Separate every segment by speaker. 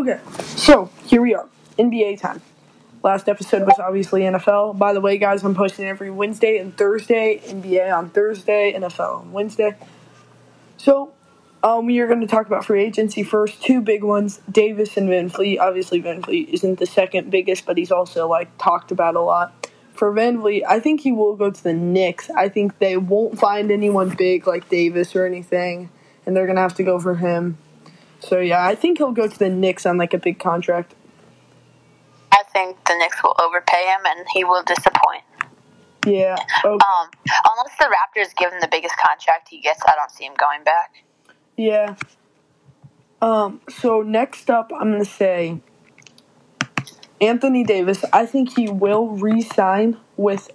Speaker 1: Okay, so here we are, NBA time. Last episode was obviously NFL. By the way, guys, I'm posting every Wednesday and Thursday. NBA on Thursday, NFL on Wednesday. So, um, we are going to talk about free agency first. Two big ones: Davis and VanVleet. Obviously, VanVleet isn't the second biggest, but he's also like talked about a lot. For VanVleet, I think he will go to the Knicks. I think they won't find anyone big like Davis or anything, and they're gonna have to go for him. So yeah, I think he'll go to the Knicks on like a big contract.
Speaker 2: I think the Knicks will overpay him and he will disappoint.
Speaker 1: Yeah. Okay.
Speaker 2: Um, unless the Raptors give him the biggest contract he gets, I don't see him going back.
Speaker 1: Yeah. Um. So next up, I'm gonna say Anthony Davis. I think he will re-sign with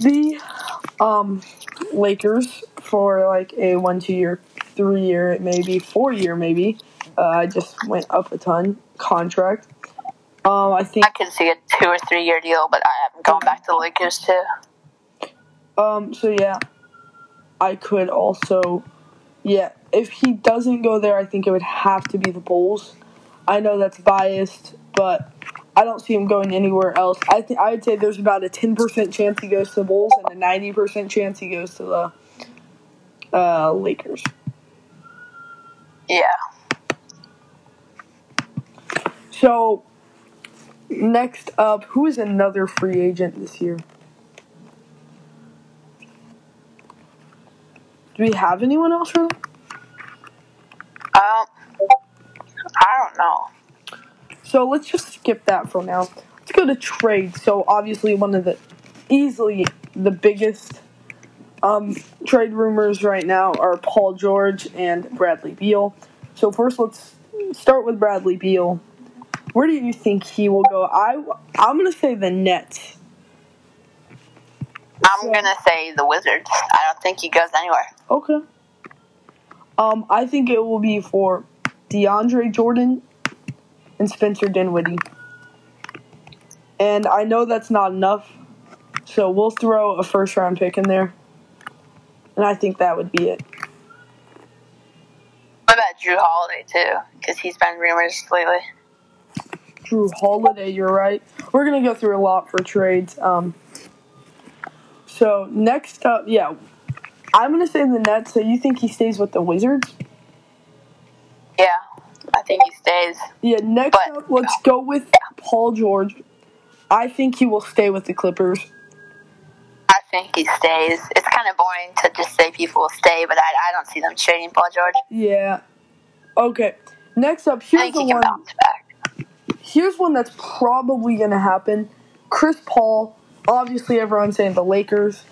Speaker 1: the um Lakers for like a one, two year, three year, maybe four year, maybe. Uh, I just went up a ton contract. Um, I think
Speaker 2: I could see a two or three year deal, but I am going back to the Lakers too.
Speaker 1: Um, so yeah, I could also, yeah, if he doesn't go there, I think it would have to be the Bulls. I know that's biased, but I don't see him going anywhere else. I think I'd say there's about a ten percent chance he goes to the Bulls and a ninety percent chance he goes to the uh, Lakers.
Speaker 2: Yeah.
Speaker 1: So next up, who is another free agent this year? Do we have anyone else really?
Speaker 2: Um, I don't know.
Speaker 1: So let's just skip that for now. Let's go to trade. So obviously one of the easily the biggest um, trade rumors right now are Paul George and Bradley Beal. So first let's start with Bradley Beal. Where do you think he will go? I I'm gonna say the Nets.
Speaker 2: I'm
Speaker 1: So-
Speaker 2: gonna say the Wizards. I don't think he goes anywhere.
Speaker 1: Okay. Um, I think it will be for DeAndre Jordan and Spencer Dinwiddie. And I know that's not enough, so we'll throw a first round pick in there. And I think that would be it.
Speaker 2: What about Jrue Holiday too? Because he's been rumors lately.
Speaker 1: Jrue Holiday, you're right. We're gonna go through a lot for trades. Um, so next up, yeah, I'm gonna say the Nets. So you think he stays with the Wizards?
Speaker 2: Yeah, I think he stays.
Speaker 1: Yeah. Next
Speaker 2: But-
Speaker 1: up, let's go with Paul George. I think he will stay with the Clippers.
Speaker 2: Think he stays. It's kind of boring to just say people will stay, but I, I don't see them trading Paul George.
Speaker 1: Yeah. Okay. Next up, here's the
Speaker 2: he
Speaker 1: one. Here's one that's probably gonna happen. Chris Paul. Obviously, everyone's saying the Lakers.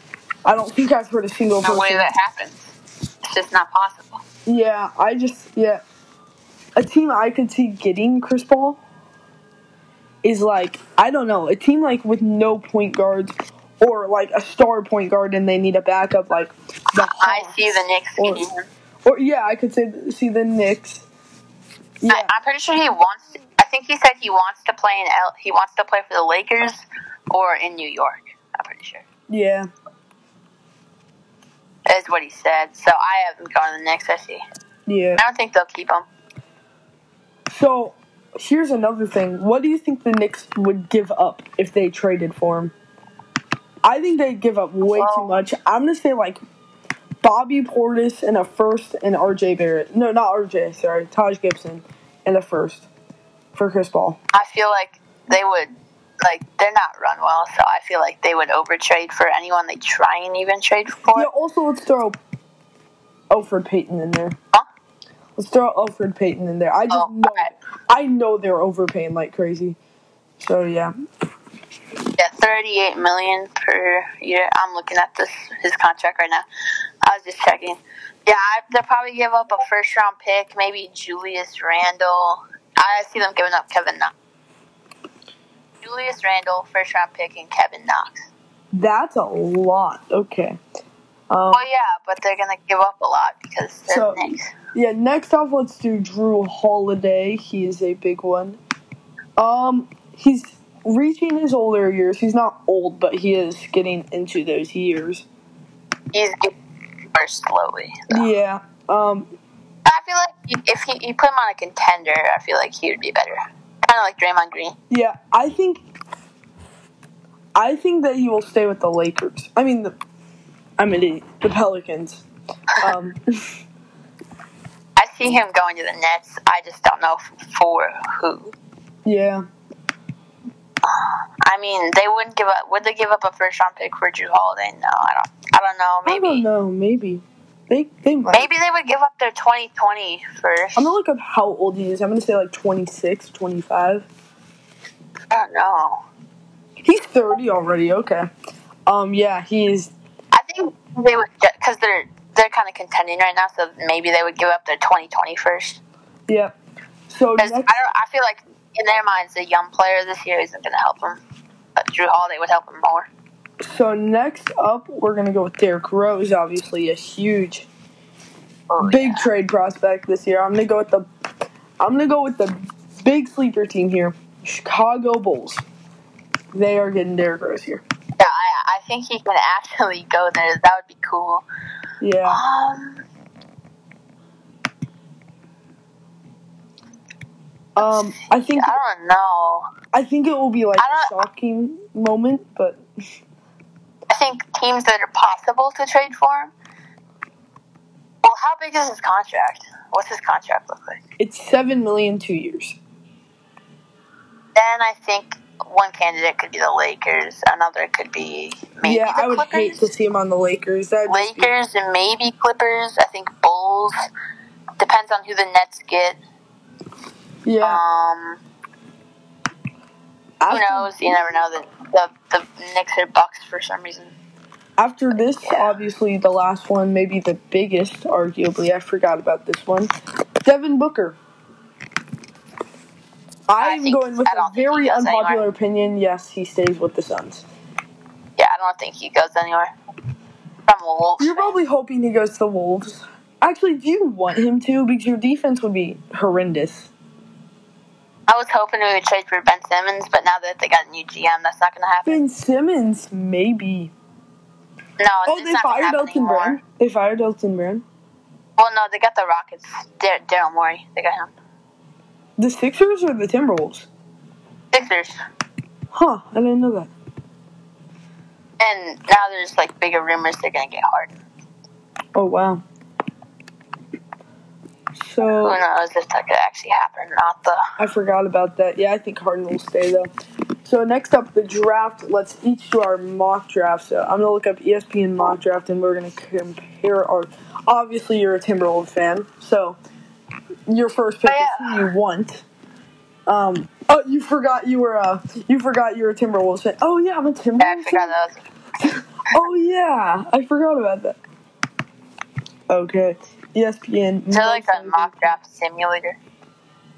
Speaker 1: I don't think I've heard a single
Speaker 2: No way that happens. It's just not possible.
Speaker 1: Yeah, I just yeah. A team I could see getting Chris Paul is like I don't know a team like with no point guards or like a star point guard and they need a backup like the
Speaker 2: I see the Knicks
Speaker 1: Or- or yeah I could say see the Knicks. Yeah,
Speaker 2: I, I'm pretty sure he wants. I think he said he wants to play in L. He wants to play for the Lakers or in New York. I'm pretty sure
Speaker 1: yeah,
Speaker 2: is what he said. So I haven't gone to the Knicks. I see.
Speaker 1: yeah.
Speaker 2: I don't think they'll keep him.
Speaker 1: So here's another thing. What do you think the Knicks would give up if they traded for him? I think they'd give up way too much. I'm gonna say like Bobby Portis and a first and RJ Barrett. No, not RJ. Sorry, Taj Gibson and a first for Chris Paul.
Speaker 2: I feel like they would. Like they're not run well, so I feel like they would overtrade for anyone they try and even trade for.
Speaker 1: Yeah. Also, let's throw Elfrid Payton in there.
Speaker 2: Huh?
Speaker 1: Let's throw Elfrid Payton in there. I just
Speaker 2: Oh,
Speaker 1: know.
Speaker 2: okay.
Speaker 1: I know they're overpaying like crazy. So yeah.
Speaker 2: Yeah, thirty-eight million per year. I'm looking at this his contract right now. I was just checking. Yeah, I, they'll probably give up a first-round pick, maybe Julius Randle. I see them giving up Kevin Knox. Julius Randle, first-round pick, and Kevin Knox.
Speaker 1: That's a lot. Okay. Um,
Speaker 2: Well, yeah, but they're gonna give up a lot because they're
Speaker 1: So-
Speaker 2: Knicks.
Speaker 1: Yeah, next off, let's do Jrue Holiday. He is a big one. Um, he's reaching his older years. He's not old, but he is getting into those years.
Speaker 2: He's getting worse slowly. though.
Speaker 1: Yeah. Um,
Speaker 2: I feel like if he, you put him on a contender, I feel like he would be better. Kind of like Draymond Green.
Speaker 1: Yeah, I think. I think that he will stay with the Lakers. I mean, the. I mean an idiot. The Pelicans. Um,
Speaker 2: I see him going to the Nets. I just don't know for who.
Speaker 1: yeah.
Speaker 2: I mean, they wouldn't give up. Would they give up a first round pick for Jrue Holiday? No, I don't. I don't know.
Speaker 1: I don't
Speaker 2: Maybe.
Speaker 1: know. Maybe. They they might.
Speaker 2: Maybe they would give up their 2020 first.
Speaker 1: I'm gonna look up how old he is. I'm gonna say like 26, 25.
Speaker 2: I don't know.
Speaker 1: He's 30 already. Okay. Um. Yeah. He is.
Speaker 2: I think they would because they're they're kind of contending right now, so maybe they would give up their 2020 first.
Speaker 1: Yeah. So
Speaker 2: Because I don't. I feel like in their minds, a young player this year isn't going to help them. But Jrue Holiday would help him more.
Speaker 1: so next up, we're gonna go with Derrick Rose. Obviously, a huge,
Speaker 2: Oh,
Speaker 1: big
Speaker 2: yeah.
Speaker 1: trade prospect this year. I'm gonna go with the. I'm gonna go with the big sleeper team here, Chicago Bulls. They are getting Derrick Rose here.
Speaker 2: Yeah, I, I think he can actually go there. That would be cool.
Speaker 1: Yeah.
Speaker 2: Um,
Speaker 1: Um. I think.
Speaker 2: I don't know.
Speaker 1: I think it will be like a shocking moment, but
Speaker 2: I think teams that are possible to trade for him. Well, how big is his contract? What's his contract look like?
Speaker 1: it's seven million two years.
Speaker 2: Then I think one candidate could be the Lakers. Another could be maybe
Speaker 1: yeah, I would
Speaker 2: Clippers.
Speaker 1: hate to see him on the Lakers. That
Speaker 2: Lakers and maybe Clippers. I think Bulls. Depends on who the Nets get.
Speaker 1: Yeah.
Speaker 2: Um, who knows? You never know. The the the Knicks or Bucks for some reason.
Speaker 1: After this,
Speaker 2: Yeah.
Speaker 1: obviously the last one, maybe the biggest, arguably. I forgot about this one. Devin Booker.
Speaker 2: I
Speaker 1: I'm going with a
Speaker 2: don't think he
Speaker 1: very unpopular
Speaker 2: anywhere.
Speaker 1: opinion. Yes, he stays with the Suns.
Speaker 2: Yeah, I don't think he goes anywhere. From Wolves.
Speaker 1: You're
Speaker 2: fan.
Speaker 1: probably hoping he goes to the Wolves. Actually, do you want him to? Because your defense would be horrendous.
Speaker 2: I was hoping we would trade for Ben Simmons, but now that they got a new GM, that's not going to happen.
Speaker 1: Ben Simmons, maybe.
Speaker 2: No,
Speaker 1: Oh,
Speaker 2: it's
Speaker 1: they
Speaker 2: not
Speaker 1: fired Elton. Brand. They fired Elton Brand.
Speaker 2: Well, no, they got the Rockets. Dar- Daryl Morey, they got him.
Speaker 1: The Sixers or the Timberwolves?
Speaker 2: Sixers,
Speaker 1: Huh, I didn't know that.
Speaker 2: and now there's like bigger rumors they're going to get Harden.
Speaker 1: Oh, wow. So.
Speaker 2: Who knows if that could actually happen or not? The
Speaker 1: I forgot about that. Yeah, I think Harden will stay though. So next up, the draft. Let's each do our mock draft. So I'm gonna look up ESPN mock draft, and we're gonna compare our. Obviously, you're a Timberwolves fan, so your first pick
Speaker 2: Oh,
Speaker 1: is who you want. Um. Oh, you forgot you were a you forgot you were a Timberwolves fan. Oh yeah, I'm a
Speaker 2: yeah, I
Speaker 1: Timberwolves
Speaker 2: forgot
Speaker 1: fan.
Speaker 2: that was.
Speaker 1: Oh yeah, I forgot about that. Okay, ESPN.
Speaker 2: Is there like a mock draft simulator?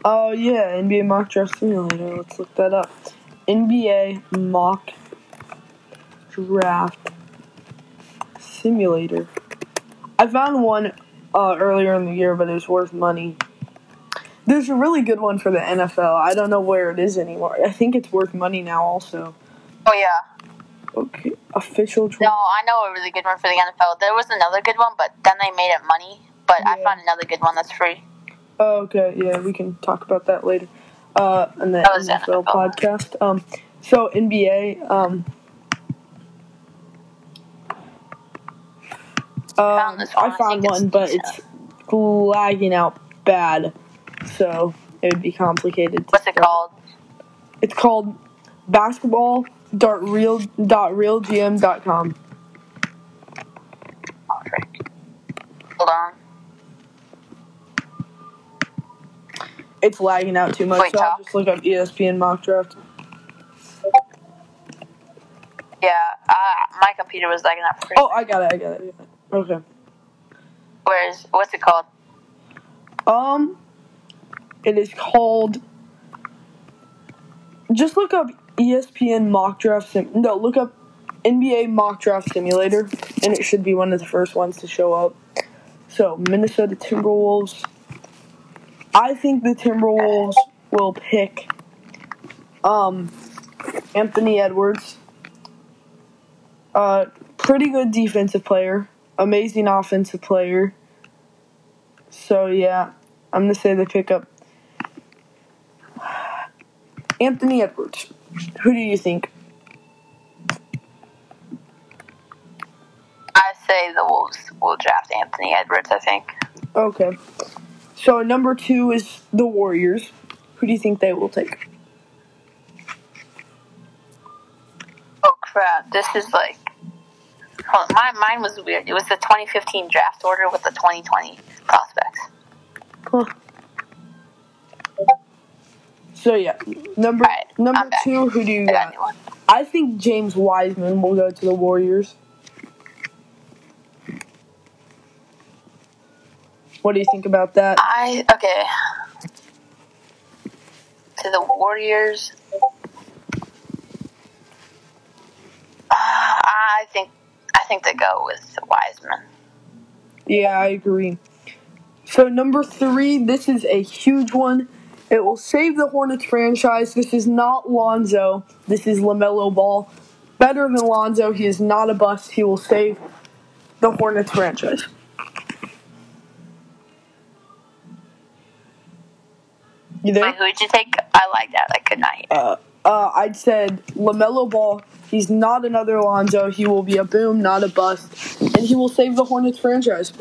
Speaker 1: Oh yeah, NBA mock draft simulator. Let's look that up. NBA mock draft simulator. I found one uh, earlier in the year, but it was worth money. There's a really good one for the NFL. I don't know where it is anymore. I think it's worth money now, also.
Speaker 2: Oh yeah.
Speaker 1: Okay, official.
Speaker 2: No, I know a really good one for the NFL. There was another good one, but then they made it money. But I found another good one that's free.
Speaker 1: Oh, okay, yeah, we can talk about that later. Uh, in the NFL
Speaker 2: NFL.
Speaker 1: podcast. Um, so NBA. Um, um,
Speaker 2: this one.
Speaker 1: I
Speaker 2: I
Speaker 1: found
Speaker 2: it's
Speaker 1: one, but it's lagging out bad, so it would be complicated.
Speaker 2: What's it called?
Speaker 1: It's called basketball dot real dot realgm dot com.
Speaker 2: Hold on.
Speaker 1: It's lagging out too much,
Speaker 2: Wait,
Speaker 1: so I'll just look up ESPN mock draft.
Speaker 2: Yeah, uh, my computer was lagging out for
Speaker 1: Oh, I got it. I got it. Okay.
Speaker 2: Where's what's it called?
Speaker 1: Um, it is called. Just look up ESPN mock draft sim. No, look up NBA mock draft simulator, and it should be one of the first ones to show up. So Minnesota Timberwolves. I think the Timberwolves will pick um Anthony Edwards. Uh, pretty good defensive player, amazing offensive player. So yeah, I'm gonna say they pick up Anthony Edwards. Who do you think?
Speaker 2: I say the Wolves will draft Anthony Edwards. I think.
Speaker 1: Okay. So number two is the Warriors. Who do you think they will take?
Speaker 2: Oh crap! This is like. On, my mine was weird. It was the 2015 draft order with the 2020 prospects.
Speaker 1: Huh. So yeah, number
Speaker 2: Alright,
Speaker 1: number two. Who do you
Speaker 2: I got
Speaker 1: got?
Speaker 2: a new one.
Speaker 1: I think James Wiseman will go to the Warriors. What do you think about that?
Speaker 2: I okay. To the Warriors. Uh, I think I think they go with Wiseman.
Speaker 1: Yeah, I agree. So number three, this is a huge one. It will save the Hornets franchise. This is not Lonzo. This is Lamelo Ball. Better than Lonzo. He is not a bust. He will save the Hornets franchise. You there?
Speaker 2: Wait, who'd you take? I like that. I could not hear.
Speaker 1: uh, uh, I'd said Lamelo Ball. He's not another Lonzo. He will be a boom, not a bust, and he will save the Hornets franchise.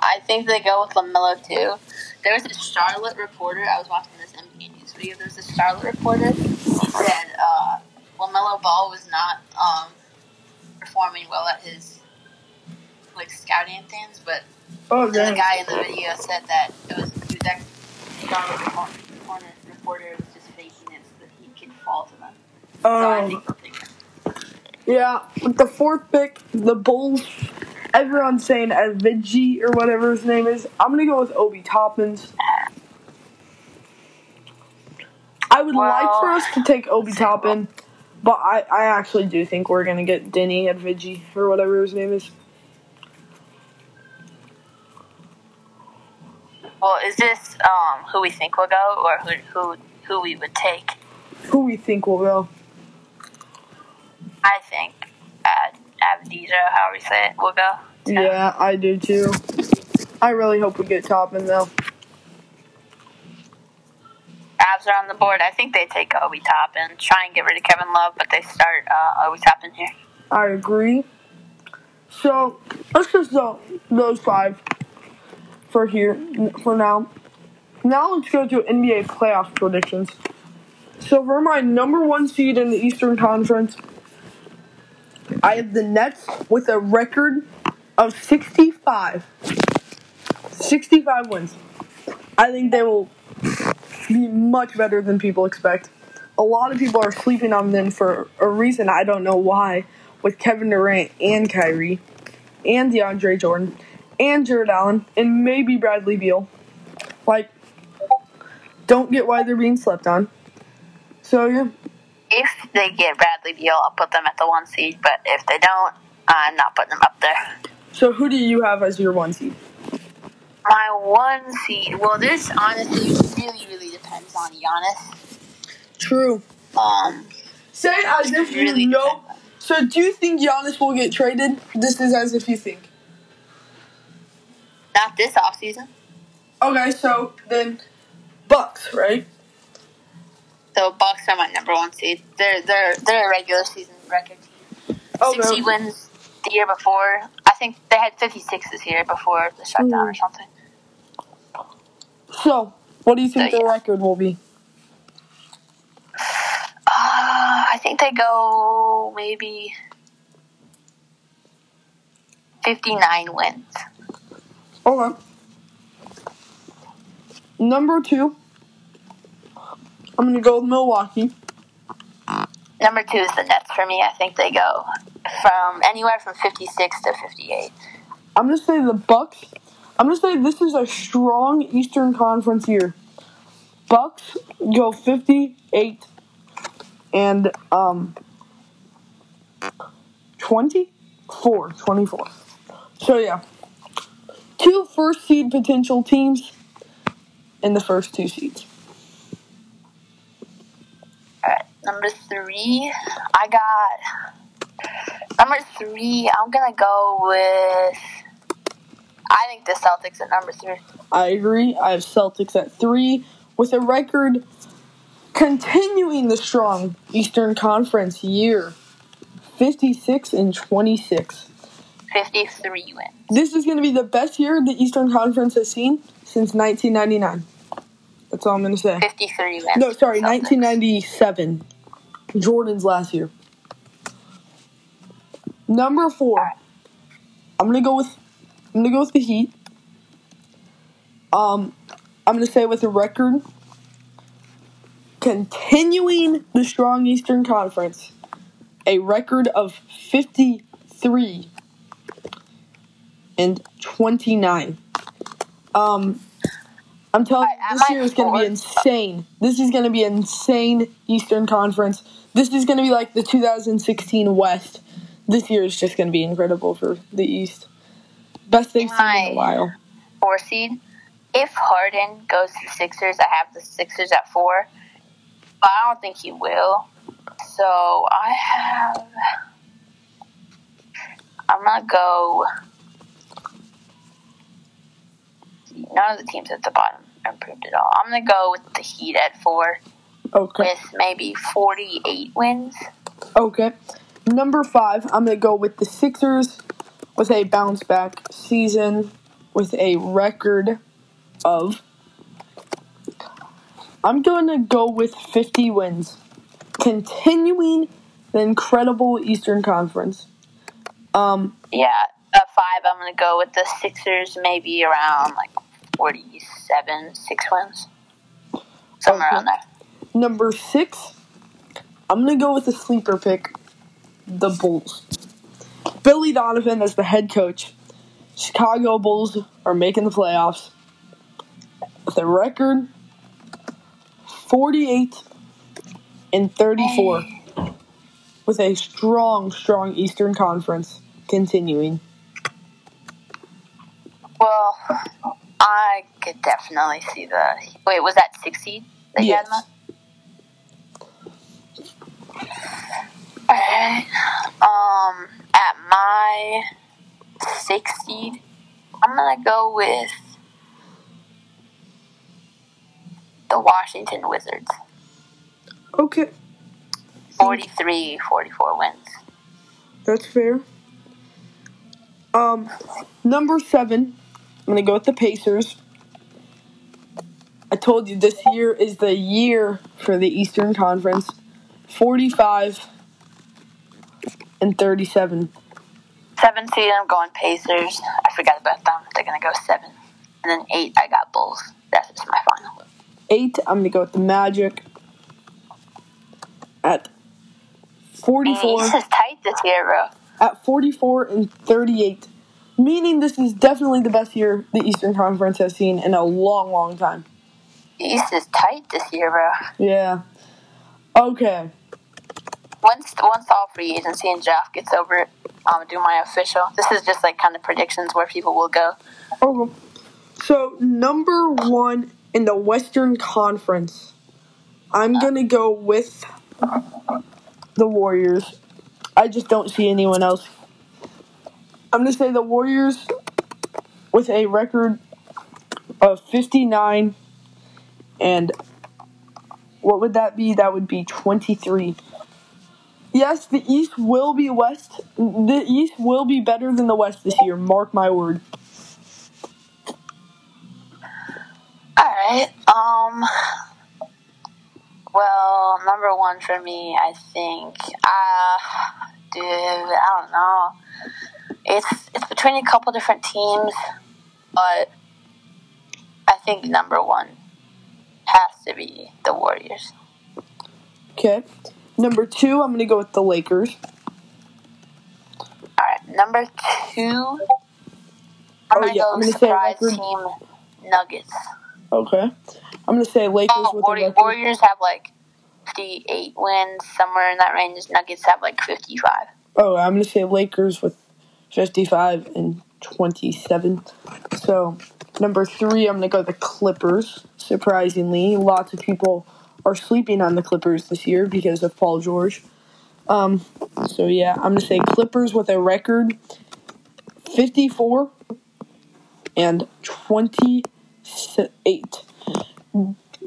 Speaker 2: I think they go with Lamelo too. There was a Charlotte reporter. I was watching this NBA news video. There was a Charlotte reporter. He said uh, Lamelo Ball was not um, performing well at his like scouting things, but
Speaker 1: Oh,
Speaker 2: the guy in the video said that it was he was actually Charlotte reporter, was just faking it so that he could fall to them. So I
Speaker 1: Um,
Speaker 2: think they'll take him.
Speaker 1: yeah, with the fourth pick, the Bulls. Everyone's saying Avicii or whatever his name is. I'm gonna go with Obi Toppins. I would like for us to take Obi. Toppin, but I, I actually do think we're gonna get Denny Avicii or whatever his name is.
Speaker 2: Well, is this um, who we think will go, or who who who we would take?
Speaker 1: Who we think will go?
Speaker 2: I think Ad Abdija, however you say it, will go.
Speaker 1: Yeah, I do too. I really hope we get Toppin though.
Speaker 2: Abs are on the board. I think they take Obi Toppin, try and get rid of Kevin Love, but they start uh, Obi Toppin here.
Speaker 1: I agree. So let's just go those five for here for now. Now let's go to NBA playoff predictions. So for my number one seed in the Eastern Conference, I have the Nets with a record of 65. 65 wins. I think they will be much better than people expect. A lot of people are sleeping on them for a reason I don't know why, with Kevin Durant and Kyrie, and DeAndre Jordan, and Jarrett Allen, and maybe Bradley Beal. Like, don't get why they're being slept on. So yeah,
Speaker 2: If they get Bradley Beal, I'll put them at the one seed, but if they don't, I'm not putting them up there.
Speaker 1: so who do you have as your one seed?
Speaker 2: My one seed, well, this honestly really, really depends on Giannis.
Speaker 1: True.
Speaker 2: Um,
Speaker 1: Say it as if you know. So do you think Giannis will get traded? This is as if you think.
Speaker 2: Not this off season.
Speaker 1: Okay, so then Bucks, right?
Speaker 2: So Bucks are my number one seed. They're they're they're a regular season record team.
Speaker 1: Okay.
Speaker 2: Sixty wins the year before. I think they had fifty six this year before the shutdown or
Speaker 1: Mm.
Speaker 2: something.
Speaker 1: So, what do you think
Speaker 2: So,
Speaker 1: the
Speaker 2: yeah.
Speaker 1: record will be?
Speaker 2: Uh, I think they go maybe fifty nine wins.
Speaker 1: Okay. Number two, I'm gonna go with Milwaukee.
Speaker 2: Number two is the Nets for me. I think they go from anywhere from fifty six to fifty eight.
Speaker 1: I'm gonna say the Bucks. I'm gonna say this is a strong Eastern Conference year. Bucks go 58 and um 24, 24. So yeah, two first seed potential teams in the first two seeds.
Speaker 2: All right, number three, I got number three. I'm gonna go with I think the Celtics at number three.
Speaker 1: I agree. I have Celtics at three with a record continuing the strong Eastern Conference year 56 and 26.
Speaker 2: 53 wins.
Speaker 1: This is going to be the best year the Eastern Conference has seen since 1999. That's all I'm going to say.
Speaker 2: 53 wins.
Speaker 1: No, sorry,
Speaker 2: Celtics.
Speaker 1: 1997. Jordan's last year. Number four. I'm gonna go with I'm gonna go with the Heat. Um, I'm gonna say with a record continuing the strong Eastern Conference, a record of 53 and 29. Um, I'm telling you, this year is going to be insane. This is going to be insane Eastern Conference. This is going to be like the 2016 West. This year is just going to be incredible for the East. Best they've seen in a while.
Speaker 2: four seed. If Harden goes to the Sixers, I have the Sixers at four. But I don't think he will. So I have. I'm gonna go. None of the teams at the bottom improved at all. I'm gonna go with the Heat at four
Speaker 1: Okay.
Speaker 2: with maybe 48 wins.
Speaker 1: Okay. Number five, I'm going to go with the Sixers with a bounce back season with a record of. I'm going to go with 50 wins, continuing the incredible Eastern Conference. Um,
Speaker 2: Yeah, at five, I'm gonna go with the Sixers, maybe around like 47, six wins, somewhere
Speaker 1: Okay.
Speaker 2: around there.
Speaker 1: number six, I'm going to go with the sleeper pick, the Bulls. Billy Donovan as the head coach. Chicago Bulls are making the playoffs The record 48 and 34 with a strong, strong Eastern Conference continuing.
Speaker 2: Well, I could definitely see the. Wait, was that six seed that you had
Speaker 1: Yes.
Speaker 2: Alright. Um, at my six seed, I'm gonna go with the Washington Wizards.
Speaker 1: Okay,
Speaker 2: 43, 44 wins.
Speaker 1: that's fair. Um, number seven, I'm gonna go with the Pacers. I told you this year is the year for the Eastern Conference. 45 and 37.
Speaker 2: Seven seed, I'm going Pacers. I forgot about them. They're gonna go seven, and then eight, I got Bulls. That's just my final.
Speaker 1: Eight, I'm gonna go with the Magic. At 44.
Speaker 2: This is tight this year, bro.
Speaker 1: at 44 and 38, meaning this is definitely the best year the Eastern Conference has seen in a long, long time.
Speaker 2: East is tight this year, bro.
Speaker 1: Yeah. Okay.
Speaker 2: Once once all free agency and draft gets over, gonna do my official. This is just like kind of predictions where people will go.
Speaker 1: Okay. So number one in the Western Conference, I'm uh. gonna go with the Warriors. I just don't see anyone else. I'm gonna say the Warriors with a record of 59 and what would that be? That would be 23. Yes, the East will be West. The East will be better than the West this year. Mark my word.
Speaker 2: All right. Um. Well, number one for me, I think. Uh, dude, I don't know. It's it's between a couple different teams, but I think number one has to be the Warriors.
Speaker 1: Okay. Number two, I'm gonna go with the Lakers.
Speaker 2: All right, number two.
Speaker 1: Oh,
Speaker 2: I'm gonna
Speaker 1: yeah,
Speaker 2: go
Speaker 1: I'm gonna say
Speaker 2: surprise
Speaker 1: record.
Speaker 2: team Nuggets.
Speaker 1: Okay. I'm gonna say Lakers
Speaker 2: Oh,
Speaker 1: with
Speaker 2: Warriors,
Speaker 1: record.
Speaker 2: Warriors have like 58 wins, somewhere in that range. Nuggets have like 55.
Speaker 1: Oh, I'm gonna say Lakers with 55 and 27. So number three, I'm gonna go the Clippers. Surprisingly, lots of people are sleeping on the Clippers this year because of Paul George. Um. So yeah, I'm gonna say Clippers with a record 54 and 28.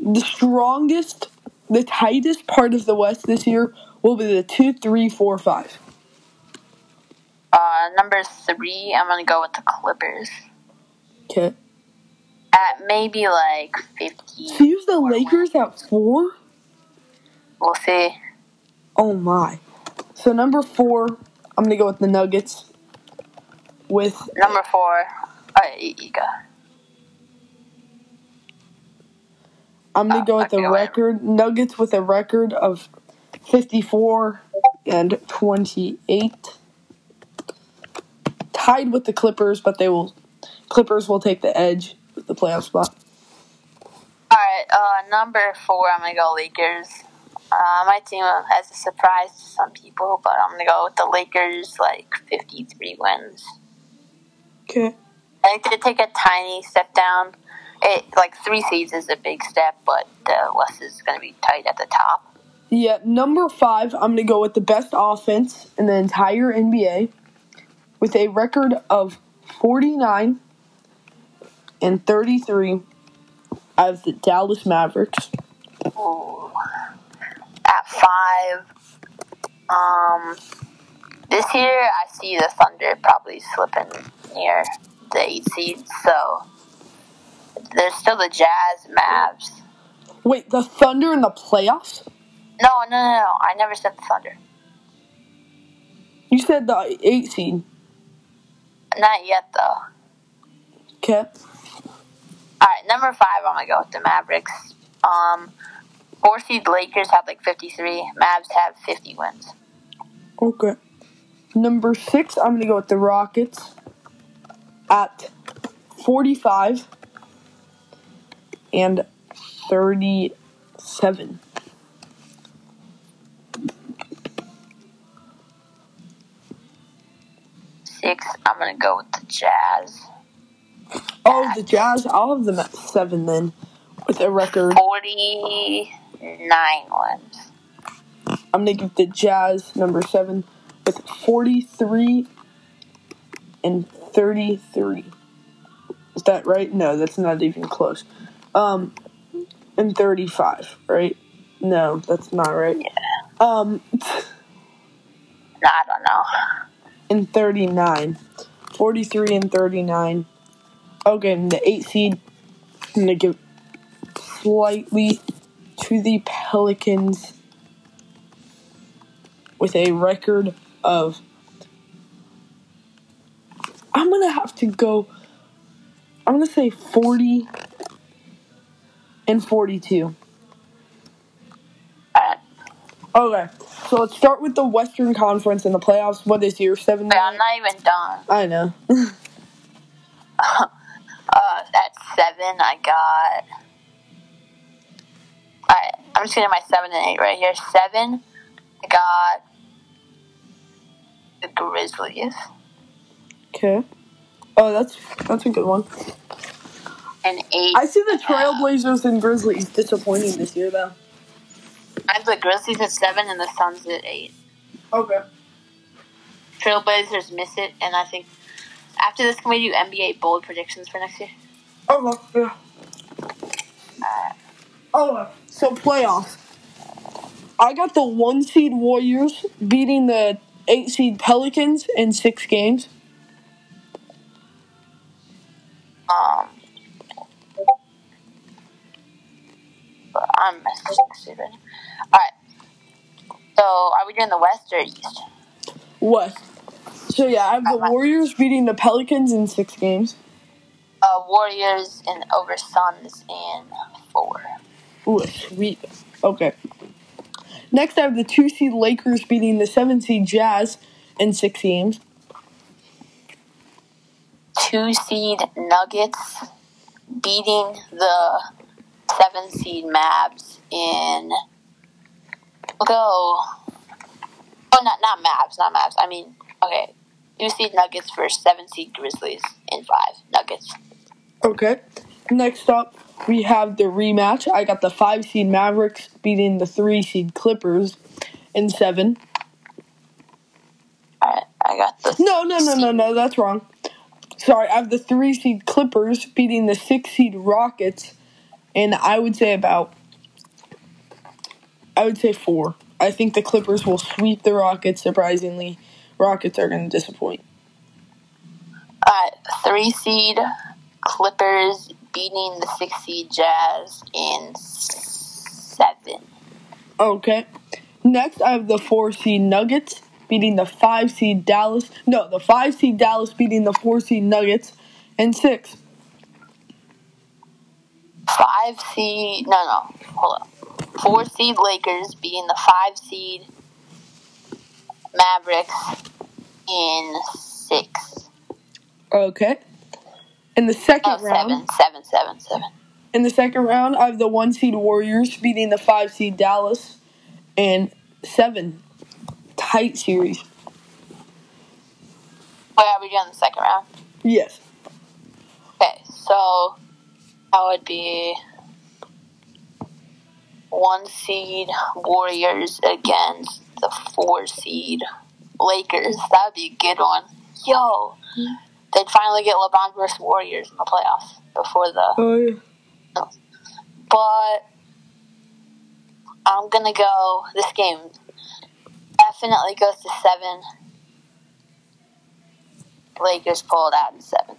Speaker 1: The strongest, the tightest part of the West this year will be the 2, 3, 4, 5.
Speaker 2: Uh, number three, I'm gonna go with the Clippers
Speaker 1: Okay.
Speaker 2: at maybe like 50.
Speaker 1: So you have the Lakers at 4?
Speaker 2: We'll see.
Speaker 1: Oh my. So number 4, I'm to go with the Nuggets with
Speaker 2: Number four, alright, you, you go.
Speaker 1: I'm gonna
Speaker 2: Uh,
Speaker 1: go with the record Nuggets with a record of 54 and 28, tied with the Clippers, but they will Clippers will take the edge with the playoff spot.
Speaker 2: Alright, uh, number four, I'm gonna go Lakers. Uh, my team has a surprise to some people, but I'm gonna go with the Lakers, like 53 wins.
Speaker 1: Okay.
Speaker 2: I think they take a tiny step down. It like three seeds is a big step, but the West is gonna be tight at the top.
Speaker 1: Yeah, number five, I'm gonna go with the best offense in the entire NBA, with a record of 49 and 33 as the Dallas Mavericks.
Speaker 2: Ooh. At five, um, this year I see the Thunder probably slipping near the eight seed. So there's still the Jazz, Mavs.
Speaker 1: Wait, the Thunder in the playoffs?
Speaker 2: No, no, no, no. I never said the Thunder.
Speaker 1: You said the eight seed.
Speaker 2: Not yet though.
Speaker 1: Okay.
Speaker 2: All right, number five. I'm gonna go with the Mavericks. Um, four seed Lakers have like 53. Mavs have 50 wins.
Speaker 1: Okay. Number six, I'm gonna go with the Rockets at 45 and 37.
Speaker 2: Six. I'm gonna go with the Jazz.
Speaker 1: Oh, the Jazz, I'll have them at seven then, with a record.
Speaker 2: 49 wins.
Speaker 1: I'm gonna give the Jazz number seven with 43 and 33. Is that right? No, that's not even close. Um, and 35, right? No, that's not right. Yeah.
Speaker 2: Um, I don't know.
Speaker 1: And 39. 43 and 39. Okay, the 8 seed, going to give slightly to the Pelicans with a record of. I'm going to have to go. I'm going to say 40 and 42. Okay, so let's start with the Western Conference in the playoffs. What is your seven?
Speaker 2: Wait, I'm not even done.
Speaker 1: I know.
Speaker 2: Uh, at seven, I got. Alright, I'm just getting my seven and eight right here. Seven, I got the Grizzlies.
Speaker 1: Okay. Oh, that's that's a good one.
Speaker 2: And eight,
Speaker 1: I see the Trailblazers and Grizzlies disappointing this year, though.
Speaker 2: I have the Grizzlies at seven and the Suns at eight.
Speaker 1: Okay.
Speaker 2: Trailblazers miss it, and I think after this, can we do NBA bold predictions for next year?
Speaker 1: Oh, yeah. Oh, so playoffs. I got the one seed Warriors beating the eight seed Pelicans in six games.
Speaker 2: Um, I'm messing stupid. Alright. So, are we doing the West or East?
Speaker 1: What? So yeah, I have the Warriors beating the Pelicans in six games.
Speaker 2: Uh, Warriors and over Suns in four.
Speaker 1: Ooh, sweet. Okay. Next, I have the two seed Lakers beating the seven seed Jazz in six games.
Speaker 2: Two seed Nuggets beating the seven seed Mavs in. Go. Oh, not not Mavs, not Mavs. I mean, okay. Two seed Nuggets for seven seed Grizzlies in five. Nuggets.
Speaker 1: Okay. Next up, we have the rematch. I got the five seed Mavericks beating the three seed Clippers in seven.
Speaker 2: Alright, I got the.
Speaker 1: No, no, no, no, no, that's wrong. sorry, I have the three seed Clippers beating the six seed Rockets, and I would say about, I would say four. I think the Clippers will sweep the Rockets. Surprisingly, Rockets are going to disappoint.
Speaker 2: All right, three seed Clippers beating the six seed Jazz in seven.
Speaker 1: Okay. Next, I have the four seed Nuggets beating the five seed Dallas. No, the five seed Dallas beating the four seed Nuggets in six.
Speaker 2: Five seed, no, no, hold on. Four seed Lakers beating the five seed Mavericks in six.
Speaker 1: Okay. In the second
Speaker 2: Oh,
Speaker 1: round,
Speaker 2: seven, seven, seven, seven.
Speaker 1: in the second round, I have the one seed Warriors beating the five seed Dallas, and seven. Tight series.
Speaker 2: Where are we doing the second round?
Speaker 1: Yes.
Speaker 2: Okay, so that would be one seed Warriors against the four seed Lakers. That would be a good one. Yo, they'd finally get LeBron versus Warriors in the playoffs before the.
Speaker 1: Oh yeah.
Speaker 2: But I'm gonna go. This game definitely goes to seven. Lakers pulled out in seven.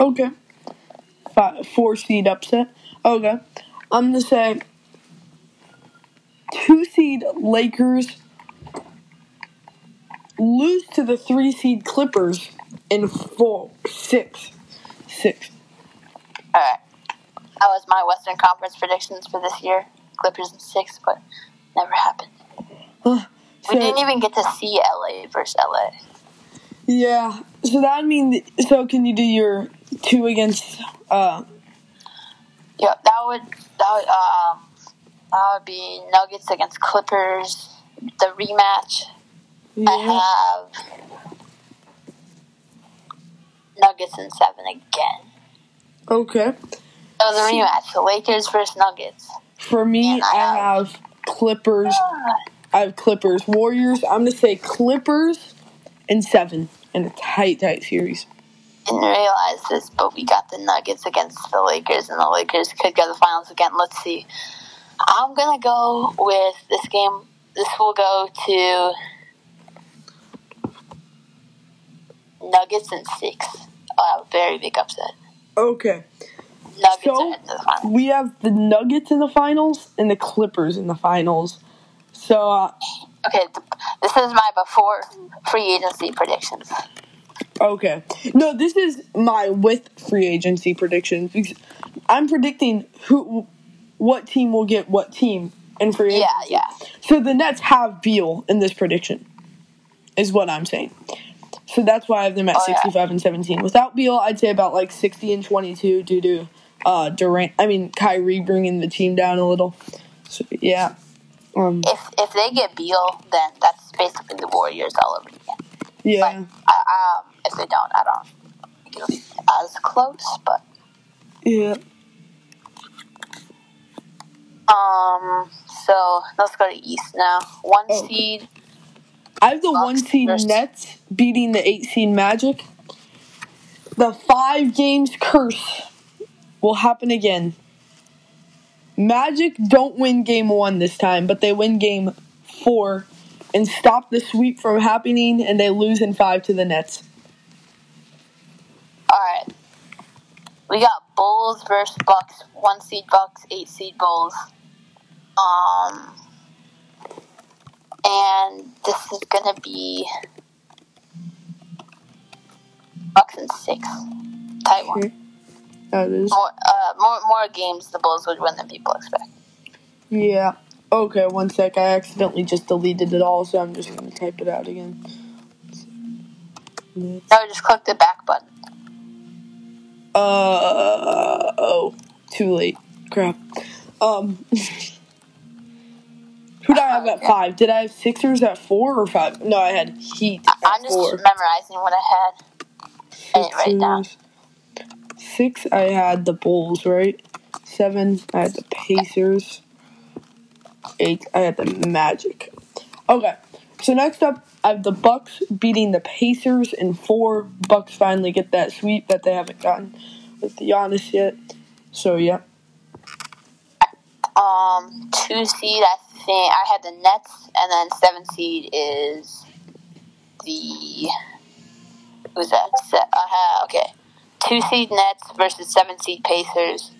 Speaker 1: Okay. Five, four seed upset. Okay. I'm gonna say two seed Lakers lose to the three seed Clippers in four six six.
Speaker 2: Alright. That was my Western Conference predictions for this year. Clippers in six, but never happened.
Speaker 1: Huh.
Speaker 2: We didn't even get to see LA versus LA.
Speaker 1: Yeah. So that would mean. So can you do your two against? Uh.
Speaker 2: Yep, that would that would um that would be Nuggets against Clippers. The rematch.
Speaker 1: Yeah.
Speaker 2: I have Nuggets in seven again.
Speaker 1: Okay.
Speaker 2: Oh, so the rematch, the Lakers versus Nuggets.
Speaker 1: For me,
Speaker 2: I
Speaker 1: I have Clippers. Ah. I have Clippers. Warriors. I'm gonna say Clippers and seven in a tight, tight series.
Speaker 2: Didn't realize this, but we got the Nuggets against the Lakers, and the Lakers could go to the finals again. Let's see. I'm gonna go with this game. This will go to Nuggets and six. Uh, very big upset.
Speaker 1: Okay.
Speaker 2: Nuggets
Speaker 1: So-
Speaker 2: are into the finals.
Speaker 1: We have the Nuggets in the finals and the Clippers in the finals. So uh,
Speaker 2: Okay, this is my before free agency predictions.
Speaker 1: okay. No, this is my with free agency predictions because I'm predicting who, what team will get what team in free
Speaker 2: Yeah,
Speaker 1: agency.
Speaker 2: yeah.
Speaker 1: So the Nets have Beal in this prediction, is what I'm saying. So that's why I have them at
Speaker 2: Oh, yeah.
Speaker 1: 65 and 17. Without Beal, I'd say about like 60 and 22 due to uh, Durant. I mean Kyrie bringing the team down a little. So, yeah. Um.
Speaker 2: If if they get Beal, then that's basically the Warriors all over again.
Speaker 1: Yeah.
Speaker 2: I, um, if they don't, I don't it'll be as close. But
Speaker 1: Yeah.
Speaker 2: Um, so let's go to East now. One
Speaker 1: Oh.
Speaker 2: seed.
Speaker 1: I have the
Speaker 2: Bucks
Speaker 1: one seed
Speaker 2: versus-
Speaker 1: Nets beating the eight seed Magic. The five games curse will happen again. Magic don't win game one this time, but they win game four and stop the sweep from happening, and they lose in five to the Nets.
Speaker 2: All right. We got Bulls versus Bucks. One seed Bucks, eight seed Bulls. Um, and this is gonna be Bucks and six. Tight one.
Speaker 1: That is.
Speaker 2: More, uh, more, more games the Bulls would win than people expect.
Speaker 1: Yeah. Okay, one sec. I accidentally just deleted it all, so I'm just gonna type it out again. Nets.
Speaker 2: No, just click the back button.
Speaker 1: Uh oh, too late. Crap. Um, who did I have at five? Did I have Sixers at four or five? No, I had Heat at
Speaker 2: I'm just
Speaker 1: four.
Speaker 2: memorizing what I had. I didn't write it down.
Speaker 1: Sixers. Six, I had the Bulls, right? Seven, I had the Pacers. Eight, I had the Magic. Okay, So next up, I have the Bucks beating the Pacers in four. Bucks finally get that sweep that they haven't gotten with the Giannis yet. So yeah.
Speaker 2: Um, two seed, I think I had the Nets, and then seven seed is the who's that? Uh, okay, two seed Nets versus seven seed Pacers.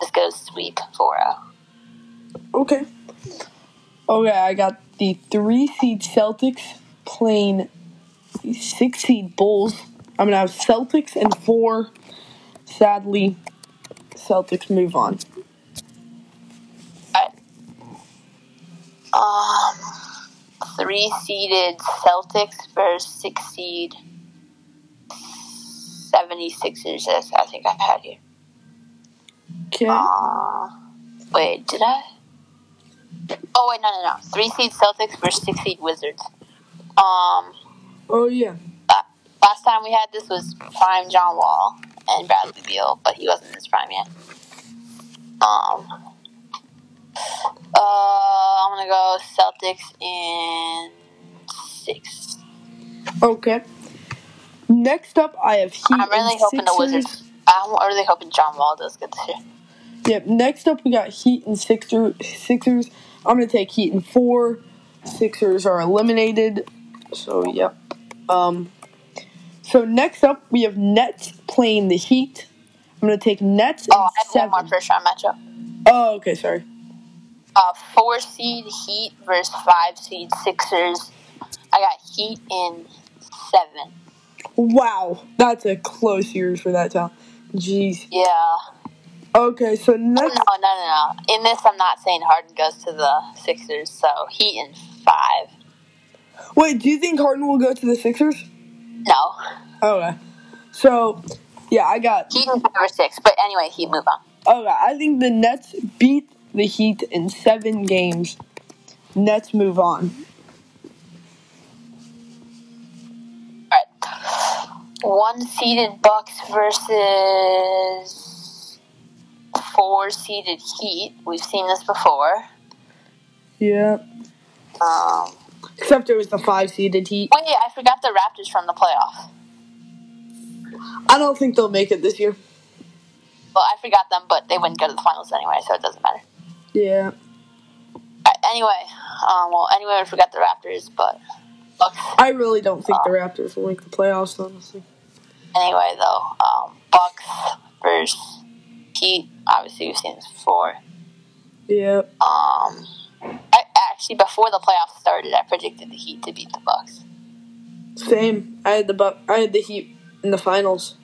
Speaker 2: This goes sweep four zero.
Speaker 1: Okay. Okay, I got the three seed Celtics playing six seed Bulls. I'm gonna have Celtics and four. Sadly, Celtics move on.
Speaker 2: Um, three seeded Celtics versus six seed 76ers, I think I've had here.
Speaker 1: Okay.
Speaker 2: Uh, wait, did I? Oh, wait, no, no, no. Three seed Celtics versus six seed Wizards. Um,
Speaker 1: Oh yeah.
Speaker 2: last time we had this was prime John Wall and Bradley Beal, but he wasn't in his prime yet. Um, uh, I'm gonna go Celtics in six.
Speaker 1: Okay. Next up, I have Heat and
Speaker 2: I'm really hoping the
Speaker 1: Sixers.
Speaker 2: Wizards. I'm really hoping John Wall does good this year.
Speaker 1: Yep. Next up, we got Heat and Sixer, Sixers. I'm gonna take Heat in four. Sixers are eliminated. So yep. Um. So next up, we have Nets playing the Heat. I'm gonna take Nets in
Speaker 2: Oh, I have
Speaker 1: seven.
Speaker 2: one more first round matchup.
Speaker 1: Oh, okay. Sorry.
Speaker 2: Uh, four seed Heat versus five seed Sixers. I got Heat in seven.
Speaker 1: Wow, that's a close series for that town. Jeez.
Speaker 2: Yeah.
Speaker 1: Okay, so next.
Speaker 2: No, no, no, no. In this, I'm not saying Harden goes to the Sixers, so Heat in five.
Speaker 1: Wait, do you think Harden will go to the Sixers?
Speaker 2: No.
Speaker 1: Okay. So, yeah, I got.
Speaker 2: Heat or six. But anyway, Heat move on.
Speaker 1: Okay, I think the Nets beat the Heat in seven games. Nets move on.
Speaker 2: Alright. One seeded Bucks versus four seeded Heat. We've seen this before.
Speaker 1: Yeah.
Speaker 2: Um,
Speaker 1: Except it was the five seeded Heat.
Speaker 2: wait, yeah, I forgot the Raptors from the playoffs.
Speaker 1: I don't think they'll make it this year.
Speaker 2: Well, I forgot them, but they wouldn't go to the finals anyway, so it doesn't matter.
Speaker 1: Yeah.
Speaker 2: Alright, anyway, um, well, anyway, I forgot the Raptors, but Bucks.
Speaker 1: I really don't think the Raptors will make the playoffs, honestly.
Speaker 2: Anyway, though, um, Bucks versus Heat. Obviously, we've seen this before.
Speaker 1: Yeah.
Speaker 2: Um, actually, before the playoffs started, I predicted the Heat to beat the Bucks.
Speaker 1: Same. I had the Buck. I had the Heat in the finals.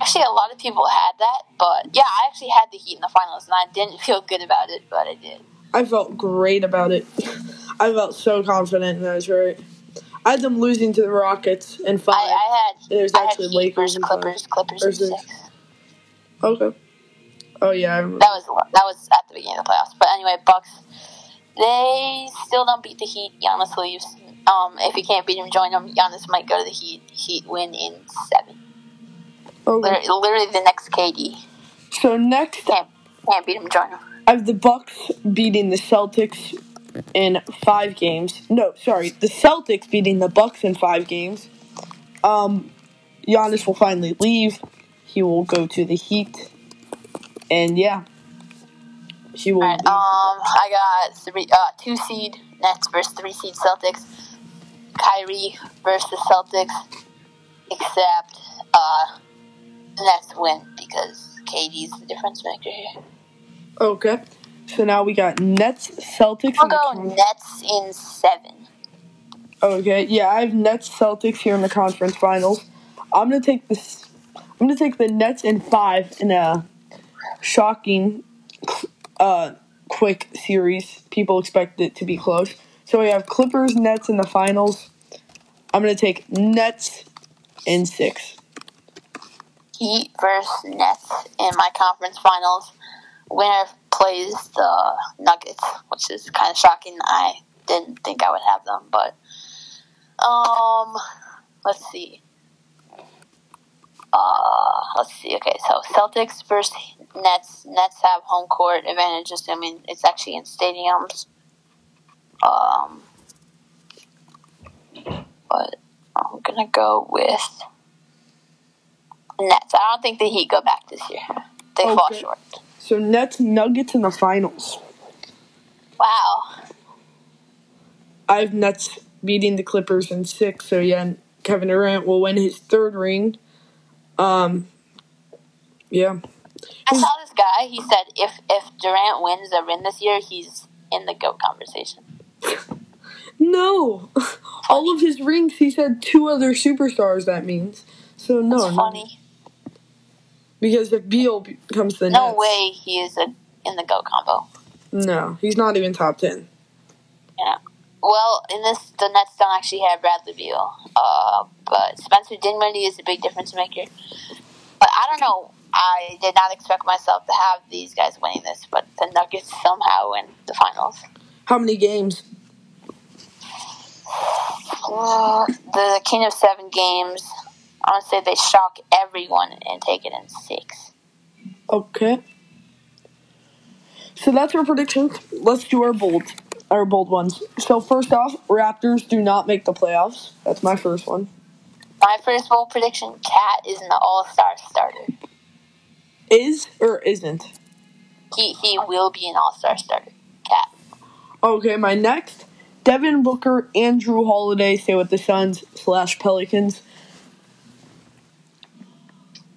Speaker 2: Actually, a lot of people had that, but yeah, I actually had the Heat in the finals, and I didn't feel good about it, but I did.
Speaker 1: I felt great about it. I felt so confident, and I was right. I had them losing to the Rockets in five.
Speaker 2: I, I had
Speaker 1: There's
Speaker 2: I had
Speaker 1: actually Lakers
Speaker 2: Clippers, Clippers in
Speaker 1: six. okay. Oh yeah, I.
Speaker 2: That was that was at the beginning of the playoffs. But anyway, Bucks. They still don't beat the Heat. Giannis leaves. Um, if you can't beat him, join him. Giannis might go to the Heat. Heat win in seven.
Speaker 1: Okay.
Speaker 2: Literally, literally the next KD.
Speaker 1: So next,
Speaker 2: Can't can't beat him, join him.
Speaker 1: I have the Bucks beating the Celtics in five games. No, sorry, the Celtics beating the Bucks in five games. Um, Giannis will finally leave. He will go to the Heat, and yeah, he will.
Speaker 2: Alright, um, I got three, uh, two seed Nets versus three seed Celtics. Kyrie versus Celtics, except uh, Nets win because KD's the difference maker here.
Speaker 1: okay, so now we got Nets, Celtics. I'll
Speaker 2: go Nets in seven.
Speaker 1: Okay, yeah, I have Nets Celtics here in the conference finals. I'm gonna take this. I'm gonna take the Nets in five in a shocking, uh, quick series. People expect it to be close. So we have Clippers Nets in the finals. I'm gonna take Nets in six.
Speaker 2: Heat versus Nets in my conference finals. Winner plays the Nuggets, which is kind of shocking. I didn't think I would have them, but um, let's see. Uh, let's see. Okay, so Celtics versus Nets. Nets have home court advantage, assuming it's actually in stadiums. Um, but I'm gonna go with Nets. I don't think the Heat go back this year. They fall short.
Speaker 1: So Nets Nuggets in the finals.
Speaker 2: Wow.
Speaker 1: I have Nets beating the Clippers in six. So yeah, Kevin Durant will win his third ring. Um, yeah.
Speaker 2: I saw this guy. He said if if Durant wins the ring this year, he's in the GOAT conversation.
Speaker 1: No, all of his rings. He said two other superstars. That means so. No,
Speaker 2: That's
Speaker 1: no.
Speaker 2: funny.
Speaker 1: Because if Beal becomes the
Speaker 2: No
Speaker 1: Nets,
Speaker 2: way he is a, in the GOAT combo.
Speaker 1: No, he's not even top ten.
Speaker 2: Yeah. Well, in this, the Nets don't actually have Bradley Beal, uh, but Spencer Dinwiddie is a big difference maker. But I don't know. I did not expect myself to have these guys winning this, but the Nuggets somehow win the finals.
Speaker 1: How many games?
Speaker 2: Uh, the king of seven games. I want to say they shock everyone and take it in six.
Speaker 1: Okay. So that's our predictions. Let's do our bold, our bold ones. So first off, Raptors do not make the playoffs. That's my first one.
Speaker 2: My first bold prediction: KAT is an All-Star starter.
Speaker 1: Is or isn't?
Speaker 2: He he will be an All-Star starter. KAT.
Speaker 1: Okay, my next, Devin Booker, and Jrue Holiday stay with the Suns slash Pelicans.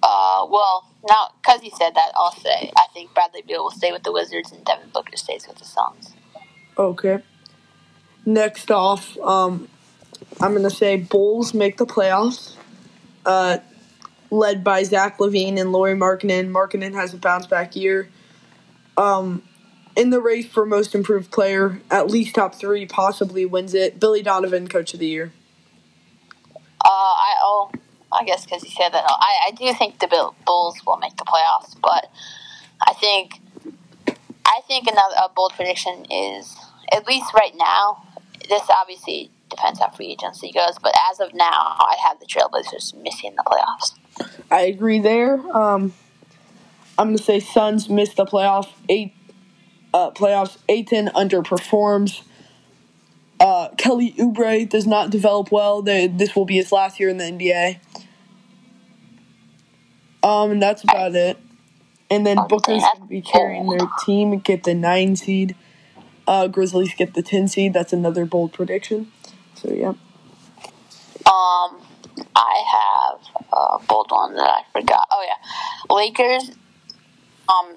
Speaker 2: Uh, well, now because he said that, I'll say I think Bradley Beal will stay with the Wizards and Devin Booker stays with the Suns.
Speaker 1: Okay. Next off, um, I'm gonna say Bulls make the playoffs. Uh, led by Zach LaVine and Lauri Markkanen. Markkanen has a bounce back year. Um, in the race for most improved player, at least top three, possibly wins it. Billy Donovan, coach of the year.
Speaker 2: Uh, I oh, I guess because he said that, I I do think the Bulls will make the playoffs, but I think I think another a bold prediction is at least right now. This obviously depends how free agency goes, but as of now, I have the Trailblazers missing the playoffs.
Speaker 1: I agree there. Um, I'm gonna say Suns miss the playoff eight uh, playoffs. Ayton underperforms. Uh, Kelly Oubre does not develop well. They, this will be his last year in the NBA. Um, and that's about it. And then Booker's gonna be carrying their team get the nine seed. Uh, Grizzlies get the ten seed. That's another bold prediction. So yeah.
Speaker 2: Um, I have a bold one that I forgot. Oh yeah, Lakers. Um,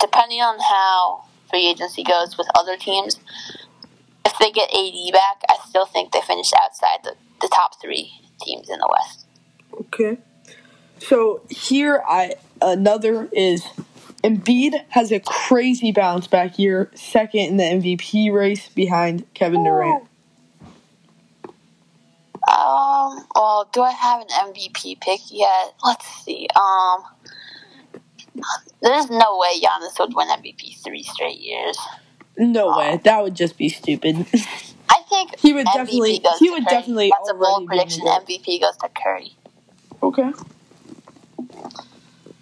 Speaker 2: depending on how free agency goes with other teams, if they get AD back, I still think they finish outside the, the top three teams in the West.
Speaker 1: Okay. So here I another is Embiid has a crazy bounce back year, second in the MVP race behind Kevin Durant.
Speaker 2: Um, well, do I have an MVP pick yet? Let's see. Um, there's no way Giannis would win MVP three straight years.
Speaker 1: No way, that would just be stupid.
Speaker 2: I think
Speaker 1: He would
Speaker 2: MVP
Speaker 1: definitely- he would
Speaker 2: Curry.
Speaker 1: definitely
Speaker 2: That's a bold prediction.
Speaker 1: in the vote.
Speaker 2: MVP goes to Curry.
Speaker 1: okay.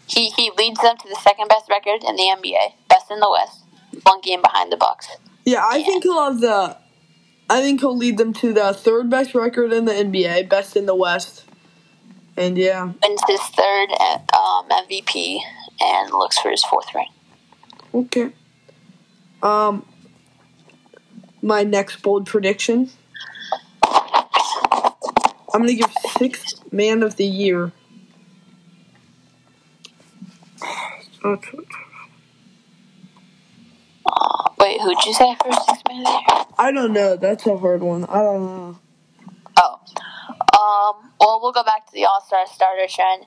Speaker 2: He he leads them to the second best record in the NBA, best in the West, one game behind the Bucks.
Speaker 1: Yeah, I think he'll have the. I think he'll lead them to the third best record in the NBA, best in the West, and yeah,
Speaker 2: Wins his third um, MVP and looks for his fourth ring.
Speaker 1: okay. Um, my next bold prediction. I'm gonna give sixth man of the year.
Speaker 2: Uh, wait, who'd you say first? six man of the year?
Speaker 1: I don't know. That's a hard one. I don't know.
Speaker 2: Oh, um. Well, we'll go back to the All Star starter trend.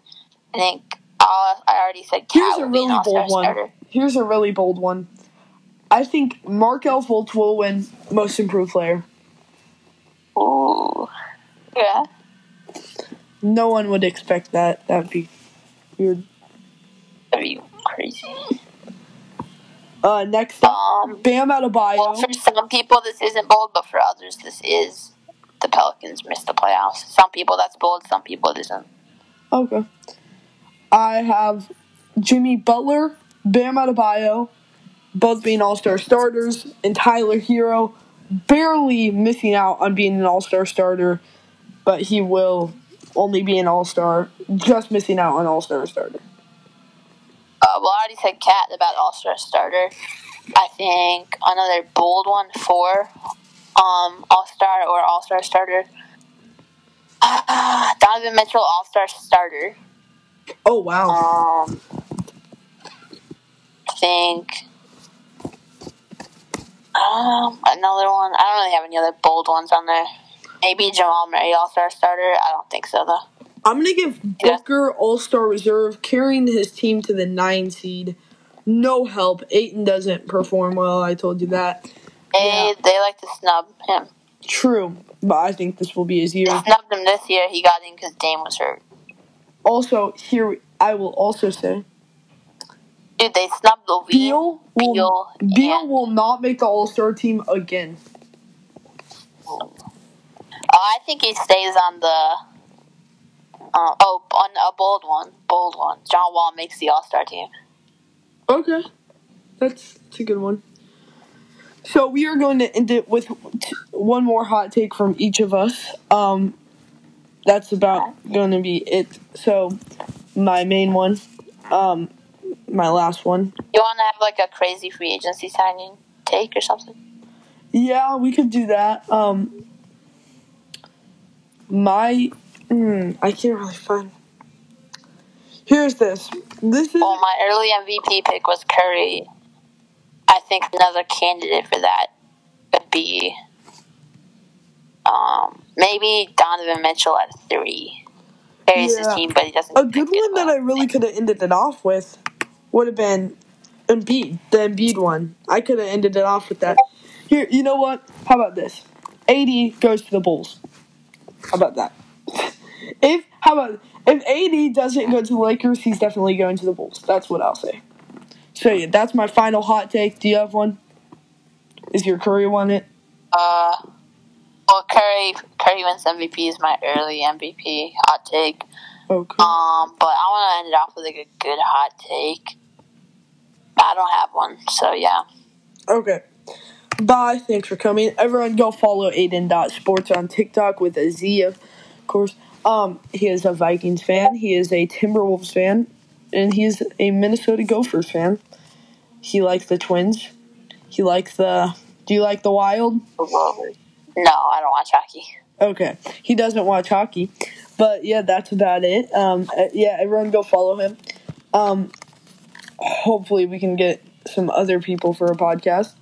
Speaker 2: I think uh, I already said
Speaker 1: Here's
Speaker 2: KAT
Speaker 1: a
Speaker 2: be an
Speaker 1: really bold one.
Speaker 2: starter.
Speaker 1: Here's a really bold one. I think Markelle Fultz will win Most Improved Player.
Speaker 2: Ooh, yeah.
Speaker 1: No one would expect that. That'd be weird.
Speaker 2: That'd be crazy.
Speaker 1: Uh, next up,
Speaker 2: Um.
Speaker 1: Bam Adebayo.
Speaker 2: Well, for some people, this isn't bold, but for others, this is. The Pelicans missed the playoffs. Some people that's bold. Some people it isn't.
Speaker 1: Okay. I have Jimmy Butler, Bam Adebayo, both being All Star starters, and Tyler Herro barely missing out on being an All Star starter. but he will only be an All Star, just missing out on All Star starter.
Speaker 2: Well, I already said KAT about All Star starter. I think another bold one for um, All Star or All Star starter. Uh, Donovan Mitchell All Star starter.
Speaker 1: Oh wow!
Speaker 2: Um, I think um another one. I don't really have any other bold ones on there. Maybe Jamal Murray All Star starter. I don't think so though.
Speaker 1: I'm gonna give Booker All Star reserve, carrying his team to the nine seed. No help. Ayton doesn't perform well. I told you that.
Speaker 2: They they like to snub him.
Speaker 1: True, but I think this will be his
Speaker 2: They
Speaker 1: year.
Speaker 2: snubbed him this year. He got in because Dame was hurt.
Speaker 1: Also, here I will also say
Speaker 2: Dude, they snubbed LaVine.
Speaker 1: Beal will
Speaker 2: Beal,
Speaker 1: will not make the All Star team again.
Speaker 2: Uh, I think he stays on the. Uh, oh, on a bold one, bold one. John Wall makes the All Star team.
Speaker 1: Okay, that's, that's a good one. So we are going to end it with t- one more hot take from each of us. Um, that's about going to be it. So my main one, um, my last one.
Speaker 2: You want to have like a crazy free agency signing take or something?
Speaker 1: Yeah, we could do that. Um, my, mm, I can't really find. Here's this. This is
Speaker 2: Well, my early MVP pick was Curry. I think another candidate for that would be um, maybe Donovan Mitchell at three. Carries his team, but he doesn't.
Speaker 1: a good one that I really could have ended it off with would have been Embiid, the Embiid one. I could have ended it off with that. Here, you know what? How about this? AD goes to the Bulls. How about that? If how about if AD doesn't go to the Lakers, he's definitely going to the Bulls. That's what I'll say. So yeah, that's my final hot take. Do you have one? Is your Curry one it?
Speaker 2: Uh, well, Curry Curry wins MVP is my early MVP hot take.
Speaker 1: Okay.
Speaker 2: Um, but I want to end it off with like a good hot take. I don't have one, so yeah.
Speaker 1: Okay. Bye. Thanks for coming. Everyone go follow Aiden Sports on TikTok with a Z, of course. Um, he is a Vikings fan. He is a Timberwolves fan. And he's a Minnesota Gophers fan. He likes the Twins. He likes the. Do you like the Wild?
Speaker 2: No, I don't watch hockey.
Speaker 1: Okay. He doesn't watch hockey. But yeah, that's about it. Um, uh, yeah, everyone go follow him. Um, hopefully, we can get some other people for a podcast.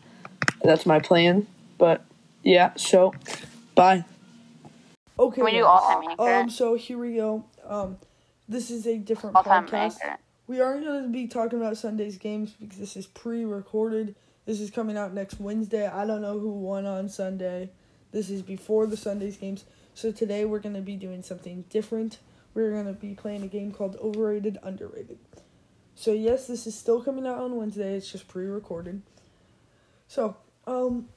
Speaker 1: That's my plan. But yeah, so bye. Okay.
Speaker 2: Can we do all-time anchor?
Speaker 1: Um, so here we go. Um, this is a different
Speaker 2: All time
Speaker 1: podcast. We aren't going to be talking about Sunday's games because this is pre-recorded. This is coming out next Wednesday. I don't know who won on Sunday. This is before the Sunday's games. So today we're going to be doing something different. We're going to be playing a game called Overrated Underrated. So yes, this is still coming out on Wednesday. It's just pre-recorded. So, um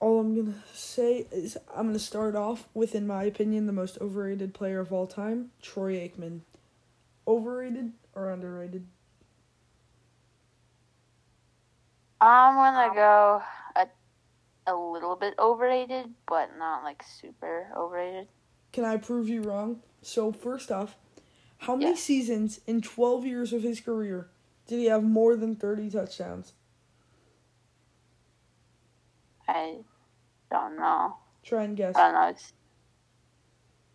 Speaker 1: all I'm to say is I'm to start off with in my opinion the most overrated player of all time, Troy Aikman. Overrated or underrated?
Speaker 2: I'm gonna go a, a little bit overrated, but not like super overrated.
Speaker 1: Can I prove you wrong? So, first off, how many
Speaker 2: Yeah.
Speaker 1: seasons in 12 years of his career did he have more than 30 touchdowns?
Speaker 2: I don't know.
Speaker 1: Try and guess.
Speaker 2: I don't know. It's,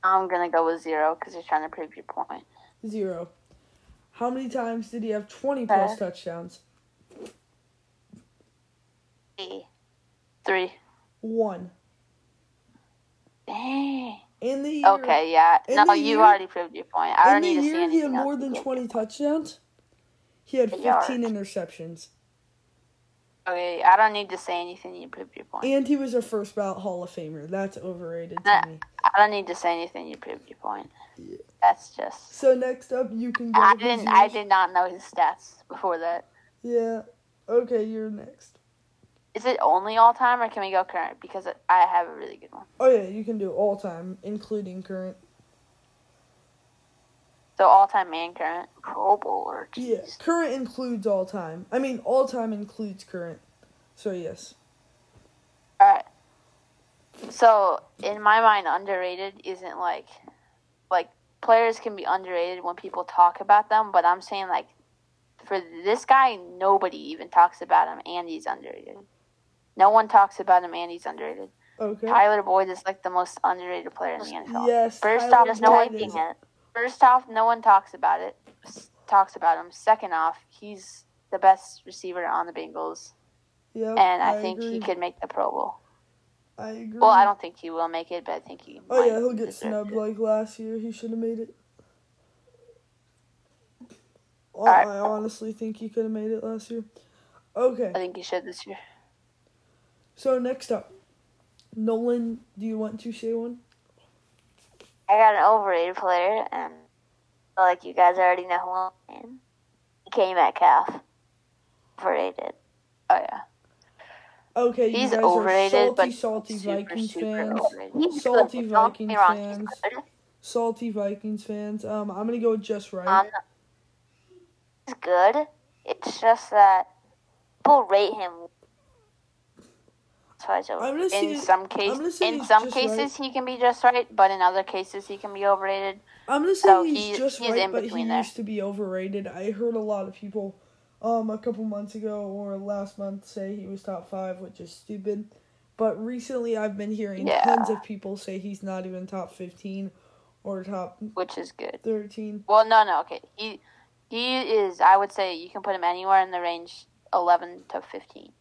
Speaker 2: I'm gonna go with zero because you're trying to prove your point.
Speaker 1: Zero. How many times did he have 20 plus
Speaker 2: Uh.
Speaker 1: touchdowns?
Speaker 2: Three.
Speaker 1: One.
Speaker 2: Dang.
Speaker 1: In the year,
Speaker 2: Okay, yeah. No, you
Speaker 1: year-
Speaker 2: already proved your point. I
Speaker 1: in
Speaker 2: don't
Speaker 1: the
Speaker 2: need to see
Speaker 1: year he had more than 20 touchdowns. He had
Speaker 2: Yards.
Speaker 1: 15 interceptions.
Speaker 2: Okay, I don't need to say anything. You proved your point.
Speaker 1: And he was a first ballot Hall of Famer. That's overrated to me.
Speaker 2: I don't need to say anything. You proved your point.
Speaker 1: Yeah.
Speaker 2: That's just.
Speaker 1: So next up, you can go.
Speaker 2: I didn't. I did not know his stats before that.
Speaker 1: Yeah. Okay, you're next.
Speaker 2: Is it only all time, or can we go current? Because I have a really good one.
Speaker 1: Oh yeah, you can do all time, including current.
Speaker 2: So all time and current. Oh, Pro Bowler.
Speaker 1: Yeah, current includes all time. I mean, all time includes current. So yes.
Speaker 2: All right. So in my mind, underrated isn't like like players can be underrated when people talk about them, but I'm saying like for this guy, nobody even talks about him, and he's underrated. No one talks about him, and he's underrated.
Speaker 1: Okay.
Speaker 2: Tyler Boyd is like the most underrated player in the NFL.
Speaker 1: Yes.
Speaker 2: First
Speaker 1: Tyler
Speaker 2: off, no
Speaker 1: Boyd
Speaker 2: one
Speaker 1: is-
Speaker 2: it. First off, no one talks about it. Talks about him. Second off, he's the best receiver on the Bengals,
Speaker 1: Yep,
Speaker 2: and I, think
Speaker 1: agree.
Speaker 2: he could make the Pro Bowl.
Speaker 1: I agree.
Speaker 2: Well, I don't think he will make it, but I think he.
Speaker 1: Oh yeah, he'll get snubbed
Speaker 2: it.
Speaker 1: like last year. He should have made it. I-
Speaker 2: Alright.
Speaker 1: I honestly think he could have made it last year. Okay,
Speaker 2: I think he should this year.
Speaker 1: so next up, Nolan. Do you want to say one?
Speaker 2: I got an overrated player, and I feel like you guys already know who I'm saying. K Metcalf. Overrated. Oh yeah,
Speaker 1: Okay, you
Speaker 2: he's
Speaker 1: guys
Speaker 2: overrated,
Speaker 1: are salty,
Speaker 2: but
Speaker 1: salty
Speaker 2: super,
Speaker 1: Vikings
Speaker 2: super
Speaker 1: fans.
Speaker 2: overrated.
Speaker 1: Salty
Speaker 2: good. Don't get me
Speaker 1: Vikings
Speaker 2: wrong,
Speaker 1: fans. Salty Vikings fans. Um, I'm gonna go with just right.
Speaker 2: Um, he's good. It's just that people rate him. That's why it's over-
Speaker 1: I'm gonna say-
Speaker 2: in some cases, in some cases he can be just right, but in other cases he can be overrated.
Speaker 1: I'm gonna say
Speaker 2: So
Speaker 1: he's
Speaker 2: he-
Speaker 1: just
Speaker 2: he's
Speaker 1: right,
Speaker 2: in
Speaker 1: but he
Speaker 2: between there.
Speaker 1: used to be overrated. I heard a lot of people, um, a couple months ago or last month say he was top five, which is stupid. But recently, I've been hearing
Speaker 2: Yeah.
Speaker 1: tons of people say he's not even top fifteen or top
Speaker 2: which is good.
Speaker 1: thirteen.
Speaker 2: Well, no, no, okay. He he is. I would say you can put him anywhere in the range eleven to fifteen.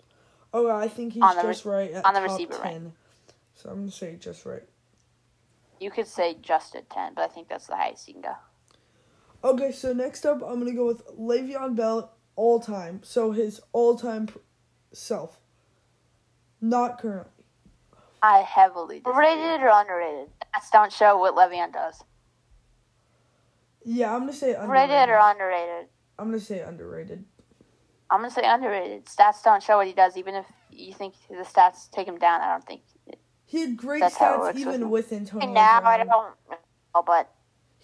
Speaker 1: Oh, I think he's
Speaker 2: On the
Speaker 1: just right at
Speaker 2: on the
Speaker 1: top
Speaker 2: receiver rank.
Speaker 1: ten. So I'm gonna say just right.
Speaker 2: You could say just at ten, but I think that's the highest you can go.
Speaker 1: Okay, so next up, I'm gonna go with Le'Veon Bell all time. So his all time pr- self, not currently.
Speaker 2: I heavily disagree. Overrated or underrated? Stats don't show what Le'Veon does.
Speaker 1: Yeah, I'm gonna say
Speaker 2: Overrated
Speaker 1: underrated.
Speaker 2: or underrated?
Speaker 1: I'm gonna say underrated.
Speaker 2: I'm gonna say underrated. Stats don't show what he does, even if you think the stats take him down. I don't think.
Speaker 1: He had great
Speaker 2: That's how it
Speaker 1: stats
Speaker 2: works with
Speaker 1: even
Speaker 2: him.
Speaker 1: with Antonio
Speaker 2: And now I don't know, but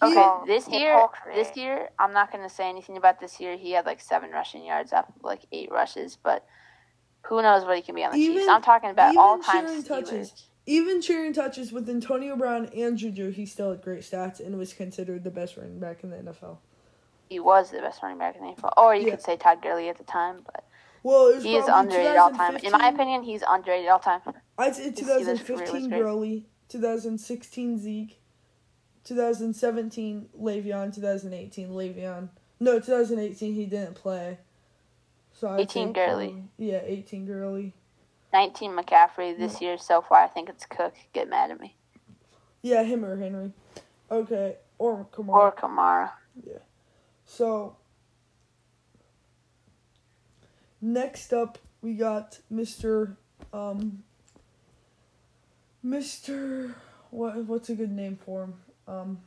Speaker 1: He-
Speaker 2: okay, this year, this year, I'm not gonna say anything about this year. He had like seven rushing yards off of like eight rushes, but who knows what he can be on the Chiefs? I'm talking about all time
Speaker 1: sharing touches. Even sharing touches with Antonio Brown and Juju, he still had great stats and was considered the best running back in the NFL.
Speaker 2: He was the best running back in the NFL, or you
Speaker 1: Yeah.
Speaker 2: could say Todd Gurley at the time, but
Speaker 1: Well, it was
Speaker 2: he is underrated all time. In my opinion, he's underrated all time.
Speaker 1: I'd say
Speaker 2: His Steelers career
Speaker 1: 2015
Speaker 2: was.
Speaker 1: Gurley, 2016 Zeke, 2017 Le'Veon, 2018 Le'Veon. No, 2018 he didn't play. So I'd
Speaker 2: 18
Speaker 1: say
Speaker 2: Gurley.
Speaker 1: probably- Yeah, 18 Gurley.
Speaker 2: 19 McCaffrey this year so far. I think it's Cook. Get mad at me
Speaker 1: Yeah, him or Henry. Okay, or Kamara.
Speaker 2: or Kamara.
Speaker 1: So next up we got Mr. Um Mr. What what's a good name for him? Um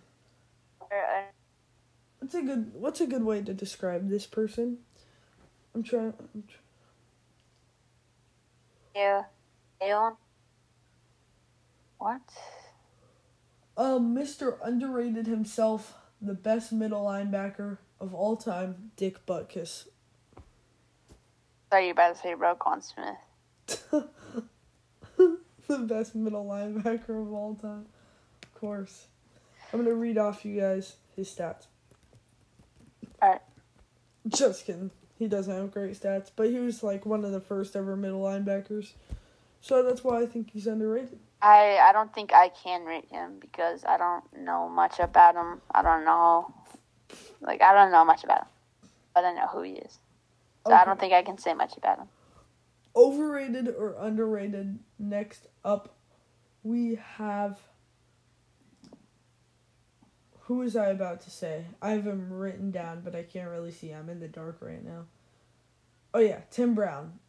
Speaker 1: what's a good what's a good way to describe this person? I'm trying I'm tr-
Speaker 2: Yeah, Jalen. What?
Speaker 1: um Mr. Underrated himself, the best middle linebacker of all time, Dick Butkus.
Speaker 2: thought you were about to say Roquan Smith.
Speaker 1: the best middle linebacker of all time. Of course. I'm gonna read off you guys his stats.
Speaker 2: Alright.
Speaker 1: Just kidding. He doesn't have great stats, but he was like one of the first ever middle linebackers. So that's why I think he's underrated.
Speaker 2: I I don't think I can rate him because I don't know much about him. I don't know, like I don't know much about him, but I know who he is. So I don't think I can say much about him.
Speaker 1: Overrated or underrated? Next up, we have. Who was I about to say? I have him written down, but I can't really see. I'm in the dark right now. Oh, yeah, Tim Brown.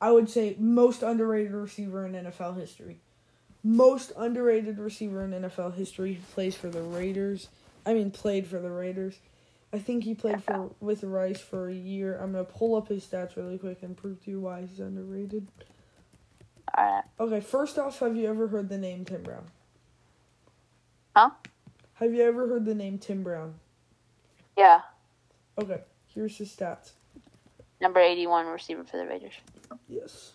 Speaker 1: I would say most underrated receiver in NFL history. Most underrated receiver in NFL history plays for the Raiders. I mean, played for the Raiders. I think he played for with Rice for a year. I'm gonna pull up his stats really quick and prove to you why he's underrated.
Speaker 2: All right,
Speaker 1: Okay, first off, have you ever heard the name Tim Brown?
Speaker 2: Huh?
Speaker 1: Have you ever heard the name Tim Brown?
Speaker 2: yeah,
Speaker 1: Okay, here's his stats.
Speaker 2: number eighty-one receiver for the Raiders.
Speaker 1: Yes.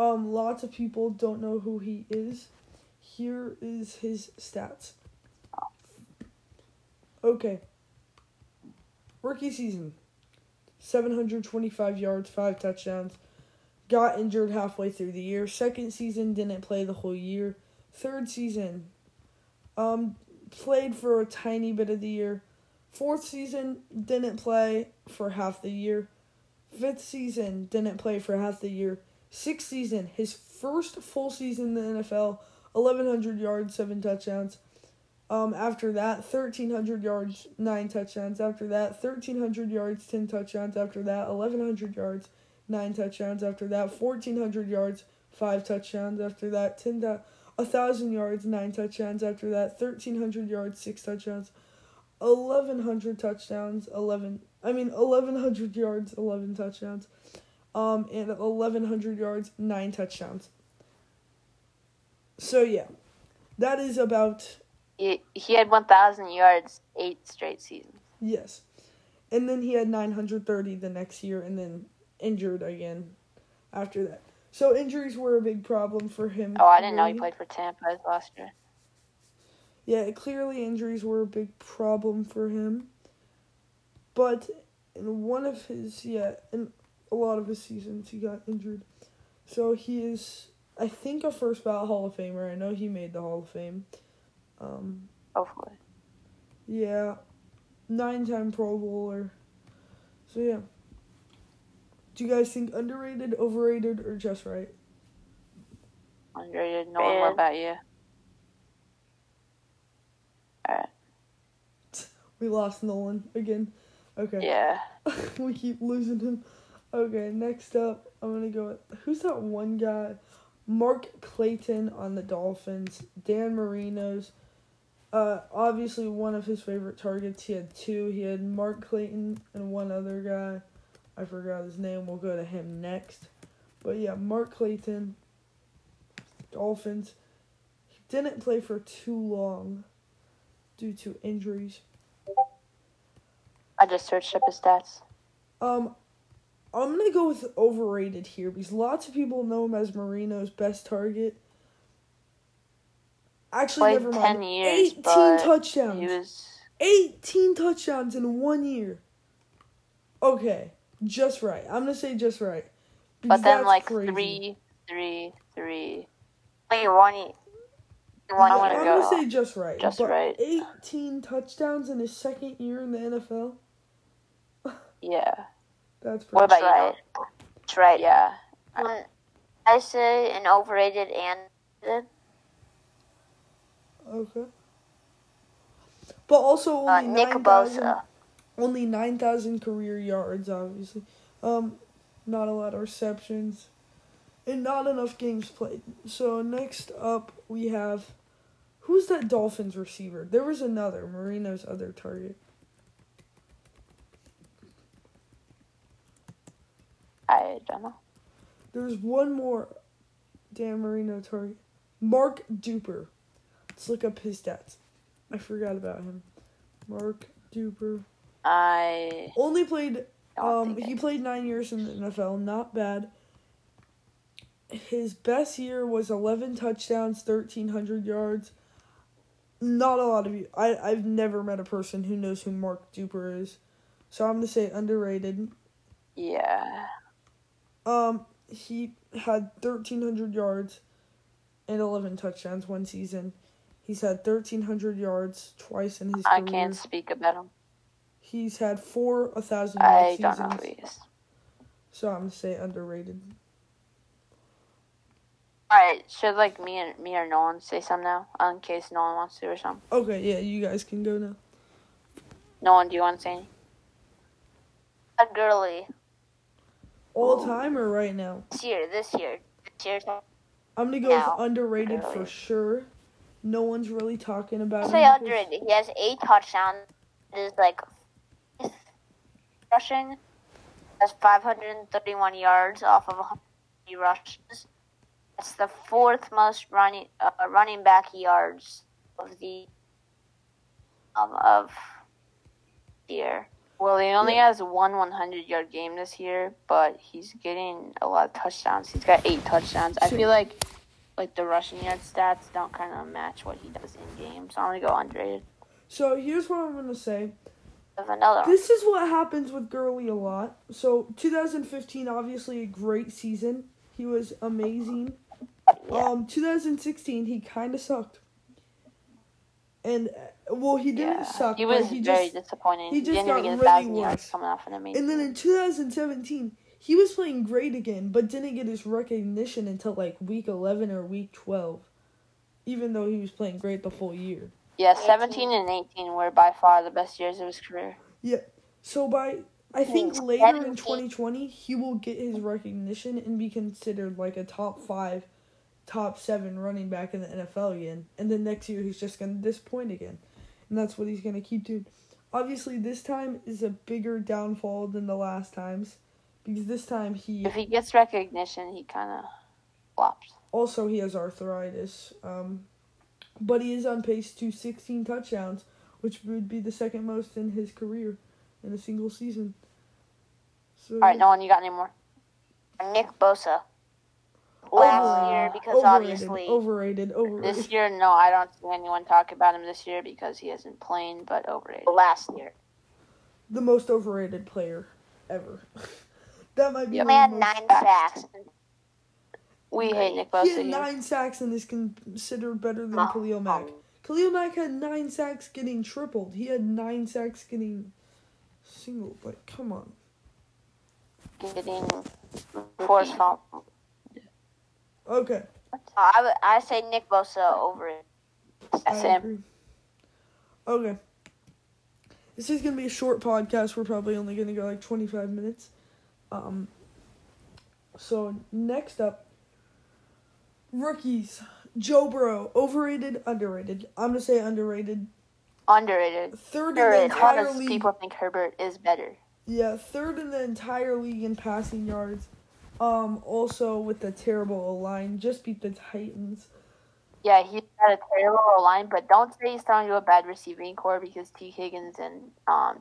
Speaker 1: Um, lots of people don't know who he is. Here is his stats. Okay. Rookie season. 725 yards, 5 touchdowns. Got injured halfway through the year. Second season didn't play the whole year. Third season um played for a tiny bit of the year. Fourth season didn't play for half the year. Fifth season didn't play for half the year. Sixth season, his first full season in the NFL, 1,100 yards, seven touchdowns. Um, after that, 1,300 yards, nine touchdowns. After that, 1,300 yards, 10 touchdowns. After that, 1,100 yards, nine touchdowns. After that, 1,400 yards, five touchdowns. After that, 10 a 1,000 yards, nine touchdowns. After that, 1,300 yards, six touchdowns. 1,100 touchdowns, 11, I mean, 1,100 yards, 11 touchdowns. Um, and 1,100 yards, nine touchdowns. So, yeah, that is about
Speaker 2: He, he had 1,000 yards eight straight seasons.
Speaker 1: Yes. And then he had 930 the next year and then injured again after that. So injuries were a big problem for him.
Speaker 2: Oh, I didn't know he played for Tampa last year.
Speaker 1: Yeah, clearly injuries were a big problem for him. But in one of his, yeah, in a lot of his seasons, he got injured. So he is, I think, a first ballot Hall of Famer. I know he made the Hall of Fame. Um,
Speaker 2: Hopefully.
Speaker 1: Yeah, nine time Pro Bowler. So yeah. Do you guys think underrated, overrated, or just right?
Speaker 2: Underrated. No one. What about you? Alright.
Speaker 1: We lost Nolan again. Okay.
Speaker 2: Yeah.
Speaker 1: we keep losing him. Okay, next up, I'm gonna go with who's that one guy? Mark Clayton on the Dolphins. Dan Marino's. Uh, obviously one of his favorite targets. He had two. He had Mark Clayton and one other guy. I forgot his name. We'll go to him next. But yeah, Mark Clayton. Dolphins. He didn't play for too long due to injuries.
Speaker 2: I just searched up his stats.
Speaker 1: Um, I'm gonna go with overrated here because lots of people know him as Marino's best target. Actually, never mind.
Speaker 2: 10 years,
Speaker 1: 18
Speaker 2: but
Speaker 1: touchdowns.
Speaker 2: He was.
Speaker 1: 18 touchdowns in one year. Okay, just right. I'm gonna say just right.
Speaker 2: But then, like,
Speaker 1: crazy.
Speaker 2: three, three, three.
Speaker 3: Wait, one.
Speaker 2: No,
Speaker 1: I'm
Speaker 2: go
Speaker 1: gonna say just right.
Speaker 2: just right.
Speaker 1: 18 touchdowns in his second year in the NFL.
Speaker 2: Yeah.
Speaker 1: That's pretty.
Speaker 2: What about
Speaker 3: right.
Speaker 2: you?
Speaker 3: That's right.
Speaker 2: Yeah.
Speaker 3: Um, I say an overrated and
Speaker 1: Okay. But also
Speaker 3: uh,
Speaker 1: only
Speaker 3: Nick
Speaker 1: 9,000
Speaker 3: Bosa.
Speaker 1: only 9,000 career yards, obviously. Um, not a lot of receptions. And not enough games played. So next up, we have. Who's that Dolphins receiver? There was another, Marino's other target.
Speaker 2: I don't know.
Speaker 1: There's one more Dan Marino target. Mark Duper. Let's look up his stats. I forgot about him. Mark Duper.
Speaker 2: I
Speaker 1: Only played Um, he played nine years in the NFL, not bad. His best year was eleven touchdowns, thirteen hundred yards. Not a lot of you. I I've never met a person who knows who Mark Duper is, so I'm gonna say underrated.
Speaker 2: Yeah.
Speaker 1: Um, he had thirteen hundred yards, and eleven touchdowns one season. He's had thirteen hundred yards twice in his
Speaker 2: I
Speaker 1: career.
Speaker 2: can't speak about him.
Speaker 1: He's had four a thousand yard
Speaker 2: I
Speaker 1: seasons.
Speaker 2: don't know who he is.
Speaker 1: So I'm gonna say underrated.
Speaker 2: Alright, should like me and me or Nolan say something now? In case Nolan wants to or something.
Speaker 1: Okay, yeah, you guys can go now.
Speaker 2: Nolan, do you want to say anything?
Speaker 3: A Gurley.
Speaker 1: All time or right now?
Speaker 3: This year, this year, this year.
Speaker 1: I'm gonna go
Speaker 3: Now.
Speaker 1: with underrated for sure. No one's really talking about
Speaker 3: I
Speaker 1: him.
Speaker 3: say underrated. He has eight touchdowns. It is like rushing. Has 531 yards off of 100 rushes. It's the fourth most running uh, running back yards of the um of the year.
Speaker 2: Well, he only
Speaker 1: Yeah.
Speaker 2: has one 100 yard game this year, but he's getting a lot of touchdowns. He's got eight touchdowns. I feel like like the rushing yard stats don't kind of match what he does in game, so I'm gonna go underrated.
Speaker 1: So here's what I'm gonna say.
Speaker 2: Another.
Speaker 1: This is what happens with Gurley a lot. So 2015, obviously a great season. He was amazing.
Speaker 2: Yeah.
Speaker 1: Um, 2016, he kind of sucked. And well, he didn't
Speaker 2: yeah,
Speaker 1: suck.
Speaker 2: he was
Speaker 1: he
Speaker 2: very
Speaker 1: just
Speaker 2: disappointing.
Speaker 1: he
Speaker 2: He,
Speaker 1: just
Speaker 2: didn't
Speaker 1: got
Speaker 2: even get a
Speaker 1: really
Speaker 2: thousand
Speaker 1: worse.
Speaker 2: yards coming off an amazing.
Speaker 1: And then in 2017, he was playing great again, but didn't get his recognition until like week 11 or week 12. Even though he was playing great the full year.
Speaker 2: yeah, 17 and 18 were by far the best years of his career. Yeah.
Speaker 1: So by I hmm. think
Speaker 2: Means
Speaker 1: later in 2020 he will get his recognition and be considered like a top 5 top 7 running back in the NFL again. And then next year he's just going to disappoint again. And that's what he's going to keep doing. Obviously this time is a bigger downfall than the last times because this time he
Speaker 2: If he gets recognition, he kind of flops.
Speaker 1: also he has arthritis. Um but he is on pace to 16 touchdowns, which would be the second most in his career in a single season. So
Speaker 2: All right, no one, you got any more? Nick Bosa. Last year, because
Speaker 1: overrated,
Speaker 2: obviously
Speaker 1: overrated, overrated.
Speaker 2: this year, no, I don't see anyone talk about him this year because he hasn't played, but overrated. Last year,
Speaker 1: the most overrated player ever. that might be.
Speaker 2: Yep.
Speaker 1: one of
Speaker 3: Man,
Speaker 1: the
Speaker 3: nine sacks.
Speaker 2: we hate Nick Bosa.
Speaker 1: He
Speaker 2: had
Speaker 1: nine sacks and is considered better than
Speaker 3: Oh,
Speaker 1: Khalil Mack. Khalil Mack had nine sacks getting tripled. He had nine sacks getting single. Like, come on.
Speaker 2: Getting forced fumble.
Speaker 1: Okay,
Speaker 3: I, I say Nick Bosa over
Speaker 2: Sam.
Speaker 1: Okay. This is gonna be a short podcast. We're probably only gonna go like twenty five minutes. Um. So next up, rookies. Joe Burrow, overrated, underrated. I'm gonna say underrated.
Speaker 2: Underrated.
Speaker 1: Third in the
Speaker 2: Underrated.
Speaker 1: entire
Speaker 2: Because
Speaker 1: league.
Speaker 2: people think Herbert is better.
Speaker 1: Yeah, third in the entire league in passing yards. Um, also with the terrible line, just beat the Titans.
Speaker 2: Yeah, he's got a terrible line, but don't say he's throwing to a bad receiving core because Tee Higgins and um,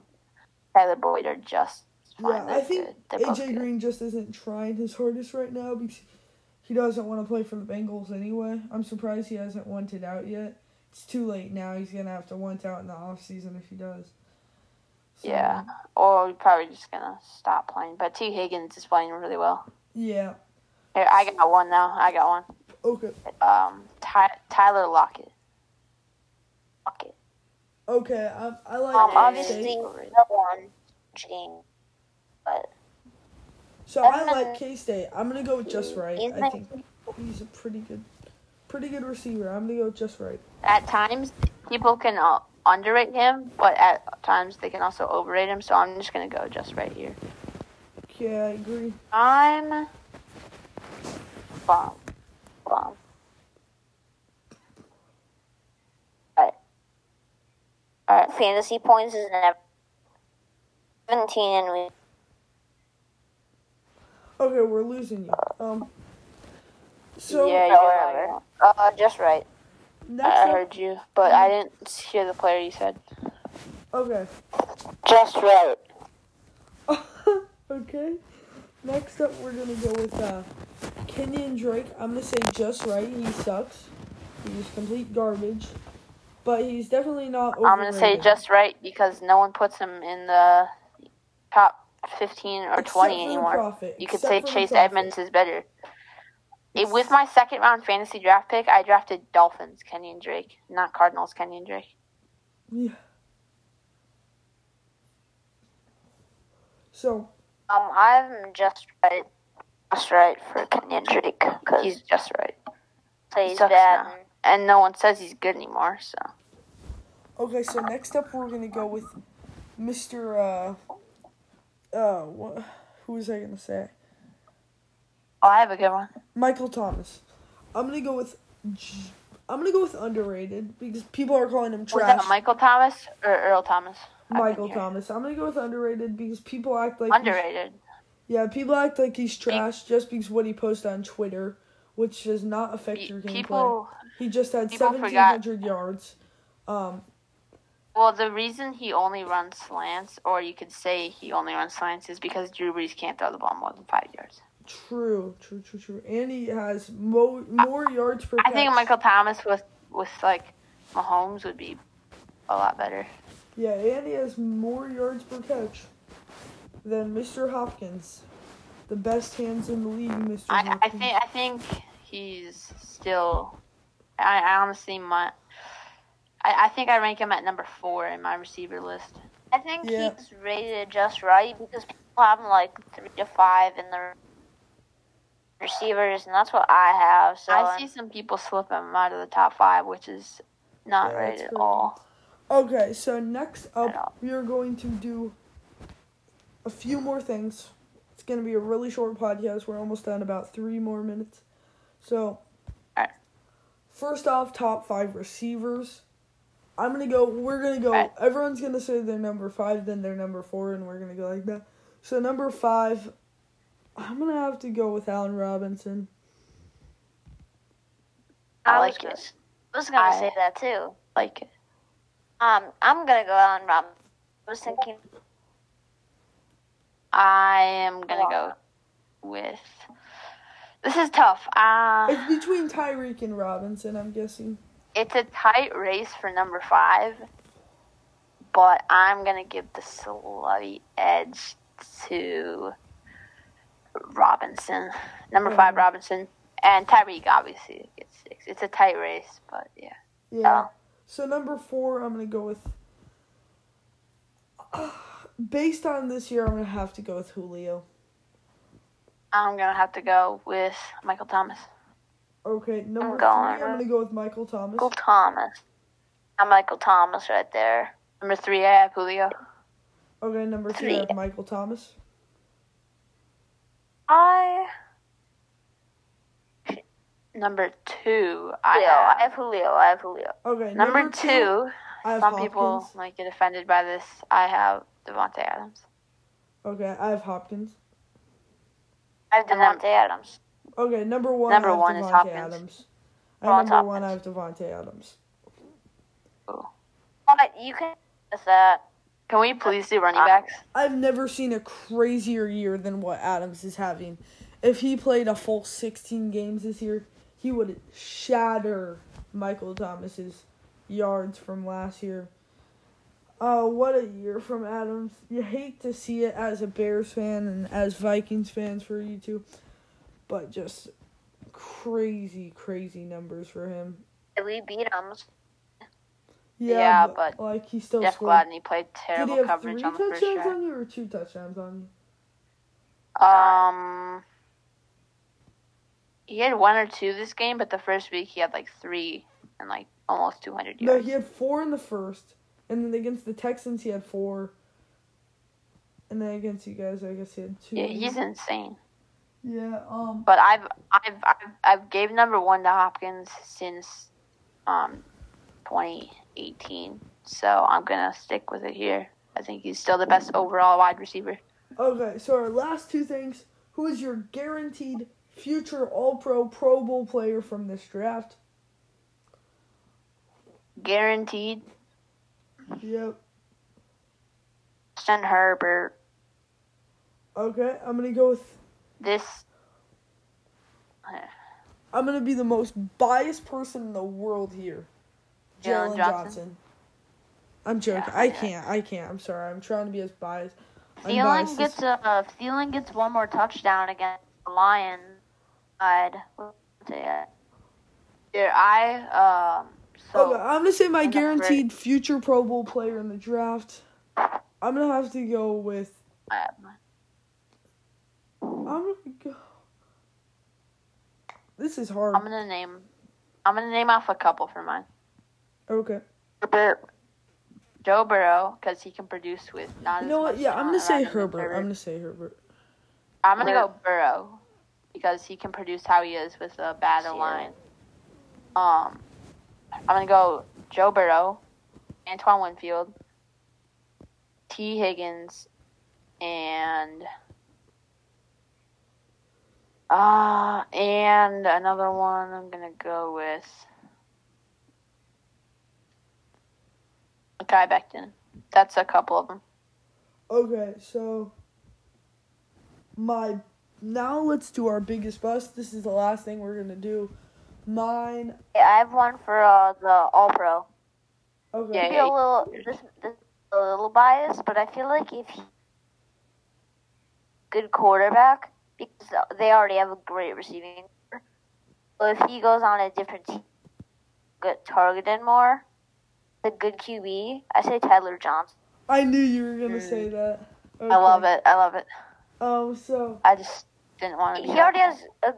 Speaker 2: Tyler Boyd are just fine.
Speaker 1: Yeah, I think. AJ. Green just isn't trying his hardest right now because he doesn't want to play for the Bengals anyway. I'm surprised he hasn't wanted out yet. It's too late now. He's gonna have to want out in the off season if he does. So,
Speaker 2: Yeah. Or probably just gonna stop playing. But Tee Higgins is playing really well.
Speaker 1: Yeah.
Speaker 2: Here, I got one now. I got one.
Speaker 1: Okay.
Speaker 2: Um, Ty- Tyler Lockett. Lockett.
Speaker 1: Okay. I, I like.
Speaker 3: Um, obviously, no one game, but
Speaker 1: So I like K State. I'm gonna go with just right. I think he's a pretty good, pretty good receiver. I'm gonna go with just right.
Speaker 2: At times, people can uh, underrate him, but at times they can also overrate him. So I'm just gonna go just right here.
Speaker 1: Yeah, I agree.
Speaker 2: I'm bomb. Bomb. Alright. Alright.
Speaker 3: fantasy points is never seventeen, and we
Speaker 1: Okay, we're losing you. Um. So
Speaker 2: yeah, you're right. Uh, just right.
Speaker 1: next
Speaker 2: I
Speaker 1: up,
Speaker 2: heard you, but I didn't hear the player you said.
Speaker 1: okay.
Speaker 2: Just right.
Speaker 1: Okay. Next up, we're gonna go with uh, Kenyon Drake. I'm gonna say just right. He sucks. He's complete garbage, but he's definitely not.
Speaker 2: I'm gonna say just right because no one puts him in the top 15 or
Speaker 1: Except
Speaker 2: 20 anymore. You could
Speaker 1: Except
Speaker 2: say Chase. Edmonds is better. Eh, with my second round fantasy draft pick, I drafted Dolphins, Kenyon Drake, not Cardinals, Kenyon Drake.
Speaker 1: Yeah. So
Speaker 3: um I'm just right,
Speaker 2: Just right for
Speaker 3: Kenyon Drake because
Speaker 2: He's just right.
Speaker 3: plays
Speaker 2: sucks
Speaker 3: bad.
Speaker 2: now. And no one says he's good anymore, so.
Speaker 1: okay, so next up, we're gonna go with Mr. Uh, uh, what? Who was I gonna say?
Speaker 2: Oh, I have a good one.
Speaker 1: Michael Thomas. I'm gonna go with. J- I'm gonna go with underrated because people are calling him
Speaker 2: Was
Speaker 1: trash.
Speaker 2: that Michael Thomas or Earl Thomas? I
Speaker 1: Michael. Thomas. I'm gonna go with underrated because people act like
Speaker 2: Underrated.
Speaker 1: yeah, people act like he's trash just because what he posts on Twitter, which does not affect your gameplay.
Speaker 2: People,
Speaker 1: he just had 1,700 yards. Um,
Speaker 2: Well, the reason he only runs slants, or you could say he only runs slants, is because Drew Brees can't throw the ball more than five yards.
Speaker 1: True, true, true, true. And he has mo- more yards per.
Speaker 2: I think. Michael Thomas with with like Mahomes would be a lot better.
Speaker 1: Yeah, and he has more yards per catch than Mr. Hopkins. The best hands in the league, Mr.
Speaker 2: I,
Speaker 1: Hopkins.
Speaker 2: I think I think he's still. I, I honestly might. I, I think I rank him at number four in my receiver list.
Speaker 3: I think
Speaker 1: Yeah.
Speaker 3: he's rated just right because people have him like three to five in the receivers, and that's what I have. So
Speaker 2: I see some people slip him out of the top five, which is not
Speaker 1: Yeah,
Speaker 2: right at
Speaker 1: crazy.
Speaker 2: all.
Speaker 1: Okay, so next up, we are going to do a few more things. It's going to be a really short podcast. We're almost done, about three more minutes. So,
Speaker 2: Alright.
Speaker 1: first off, top five receivers. I'm going to go, we're going to go,
Speaker 2: Alright.
Speaker 1: everyone's going to say their number five, then their number four, and we're going to go like that. So, number five, I'm going to have to go with Allen Robinson.
Speaker 2: I
Speaker 3: I
Speaker 2: like
Speaker 3: was
Speaker 2: it.
Speaker 3: I was gonna say that too.
Speaker 2: Like it.
Speaker 3: Um, I'm gonna go on Rob. I was thinking
Speaker 2: I am gonna go with. This is tough. Uh,
Speaker 1: It's between Tyreek and Robinson, I'm guessing.
Speaker 2: it's a tight race for number five, but I'm gonna give the slight edge to Robinson. Number five. Robinson, and Tyreek obviously gets six. It's a tight race, but yeah.
Speaker 1: Yeah.
Speaker 2: Oh.
Speaker 1: So number four, I'm gonna go with. based on this year, I'm gonna have to go with Julio.
Speaker 2: I'm gonna have to go with Michael Thomas.
Speaker 1: Okay, number three,
Speaker 3: going
Speaker 1: I'm gonna go with Michael Thomas.
Speaker 3: Michael Thomas. I'm Michael Thomas right there.
Speaker 2: Number three, I have Julio.
Speaker 1: Okay, number three, I have
Speaker 3: Three.
Speaker 1: Michael Thomas.
Speaker 3: I
Speaker 2: Number two, I
Speaker 3: Julio.
Speaker 2: have.
Speaker 3: I have Julio. I have Julio.
Speaker 1: Okay,
Speaker 2: number, two,
Speaker 1: I have
Speaker 2: some
Speaker 1: Hopkins.
Speaker 2: people might get offended by this. I have Davante Adams.
Speaker 1: Okay, I have Hopkins.
Speaker 3: I have
Speaker 2: And then-
Speaker 3: Adams.
Speaker 1: Okay, number one.
Speaker 2: Number
Speaker 1: I have
Speaker 2: one is Hopkins.
Speaker 1: Adams.
Speaker 3: Davante
Speaker 1: And number one, I have
Speaker 3: Hopkins.
Speaker 1: Davante Adams.
Speaker 3: But you can with that.
Speaker 2: Can we please do running backs?
Speaker 1: I've never seen a crazier year than what Adams is having. If he played a full 16 games this year, he would shatter Michael Thomas's yards from last year. Uh, what a year from Adams. You hate to see it as a Bears fan and as Vikings fans for you two, but just crazy, crazy numbers for him.
Speaker 3: We beat them.
Speaker 1: Yeah,
Speaker 2: Yeah,
Speaker 1: but,
Speaker 2: but
Speaker 1: like he still
Speaker 2: Jeff
Speaker 1: scored.
Speaker 2: Gladney played
Speaker 1: Did
Speaker 2: terrible
Speaker 1: he have
Speaker 2: coverage
Speaker 1: three
Speaker 2: on the first
Speaker 1: touchdowns
Speaker 2: drive.
Speaker 1: on you or two touchdowns on you?
Speaker 2: Um, he had one or two this game, but the first week he had like three and like almost 200 yards.
Speaker 1: No, he had four in the first, and then against the Texans he had four, and then against you guys, I guess he had two.
Speaker 2: yeah, he's insane.
Speaker 1: Yeah. Um.
Speaker 2: But I've I've I've, I've gave number one to Hopkins since um 2018, so I'm gonna stick with it here. I think he's still the best overall wide receiver.
Speaker 1: Okay, so our last two things: who is your guaranteed future All-Pro, Pro Bowl player from this draft?
Speaker 2: Guaranteed.
Speaker 1: Yep.
Speaker 2: Justin Herbert.
Speaker 1: Okay, I'm gonna go with.
Speaker 2: This
Speaker 1: I'm gonna be the most biased person in the world here.
Speaker 2: Jalen
Speaker 1: Jalen
Speaker 2: Johnson?
Speaker 1: Johnson. I'm joking.
Speaker 2: Yeah,
Speaker 1: I
Speaker 2: yeah.
Speaker 1: can't. I can't. I'm sorry. I'm trying to be as biased.
Speaker 3: Thielen gets a uh, Thielen gets one more touchdown against the Lions. I'd yeah.
Speaker 2: here I um so
Speaker 1: okay, I'm gonna say my
Speaker 2: in the
Speaker 1: guaranteed future Pro Bowl player in the draft. I'm gonna have to go with.
Speaker 2: I have mine.
Speaker 1: I'm gonna go. This is hard.
Speaker 2: I'm gonna name I'm gonna name off a couple for mine.
Speaker 1: Okay.
Speaker 2: Herbert, Joe Burrow, because he can produce with not
Speaker 1: You
Speaker 2: as
Speaker 1: know what? Yeah, I'm gonna say
Speaker 2: around
Speaker 1: Herbert. I'm gonna say Herbert.
Speaker 2: I'm gonna go Burrow because he can produce how he is with a bad
Speaker 3: Yeah.
Speaker 2: line. Um, I'm gonna go Joe Burrow, Antoine Winfield, Tee Higgins, and uh and another one. I'm gonna go with Mekhi Becton. That's a couple of them.
Speaker 1: Okay, so my now let's do our biggest bust. This is the last thing we're gonna do. Mine.
Speaker 3: Yeah, I have one for uh, the All Pro.
Speaker 1: Okay.
Speaker 2: Yeah,
Speaker 3: I feel a little this, this a little biased, but I feel like if he good quarterback because they already have a great receiving. core. But if he goes on a different team, get targeted more, the good QB, I say Tyler Johnson.
Speaker 1: I knew you were gonna say that.
Speaker 2: I love it. I love it.
Speaker 1: Um. So
Speaker 2: I just didn't want to.
Speaker 3: He already has a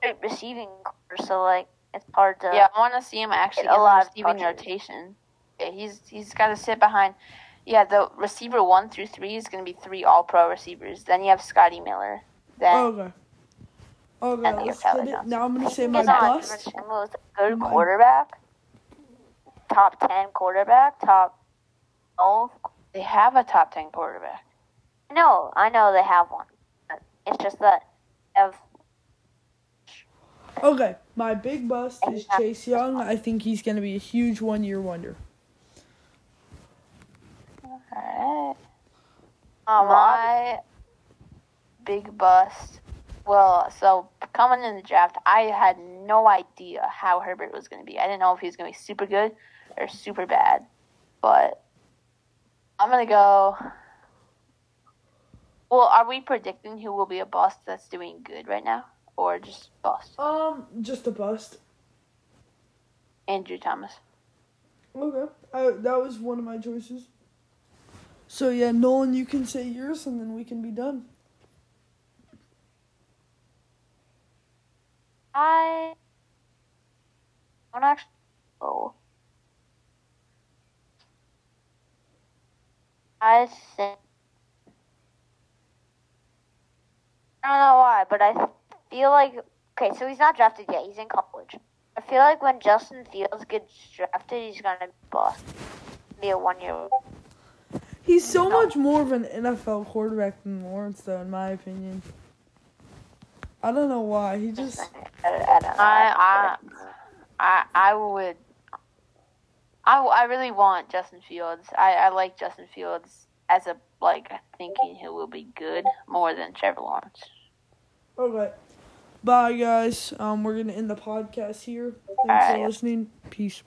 Speaker 3: great receiving core, so like it's hard to.
Speaker 2: Yeah, I want to see him actually
Speaker 3: a lot of
Speaker 2: receiving
Speaker 3: touches.
Speaker 2: rotation. Yeah, he's he's got to sit behind. Yeah, the receiver one through three is going to be three All Pro receivers. Then you have Scotty Miller. Then
Speaker 1: okay. Okay.
Speaker 2: And the
Speaker 1: Let's
Speaker 2: Tyler
Speaker 1: it. Now I'm gonna say my
Speaker 3: get
Speaker 1: bust.
Speaker 3: different team with a good
Speaker 1: My-
Speaker 3: quarterback, top ten quarterback, top. Oh
Speaker 2: they have a top ten quarterback.
Speaker 3: No, I know they have one. It's just that
Speaker 1: Okay. My big bust is Chase Young. I think he's gonna be a huge one year wonder.
Speaker 2: Alright.
Speaker 3: um,
Speaker 2: My big bust. Well, so coming in the draft, I had no idea how Herbert was going to be. I didn't know if he was going to be super good or super bad. But I'm going to go. Well, are we predicting who will be a bust that's doing good right now? Or just bust?
Speaker 1: Um. Just a bust.
Speaker 2: Andrew Thomas.
Speaker 1: Okay. I, that was one of my choices. So yeah, Nolan, you can say yours, and then we can be done.
Speaker 3: I don't actually know. I think I don't know why, but I feel like okay, so he's not drafted yet. He's in college. I feel like when Justin Fields gets drafted, he's gonna bust. Be a one year.
Speaker 1: He's so much more of an NFL quarterback than Lawrence, though, in my opinion. I don't know why. He just
Speaker 3: I, I don't know.
Speaker 2: I, I, I, I would. I, I really want Justin Fields. I, I like Justin Fields as a like thinking he will be good more than Trevor Lawrence.
Speaker 1: Okay. Bye, guys. Um, we're gonna end the podcast here. Thanks for listening. Peace.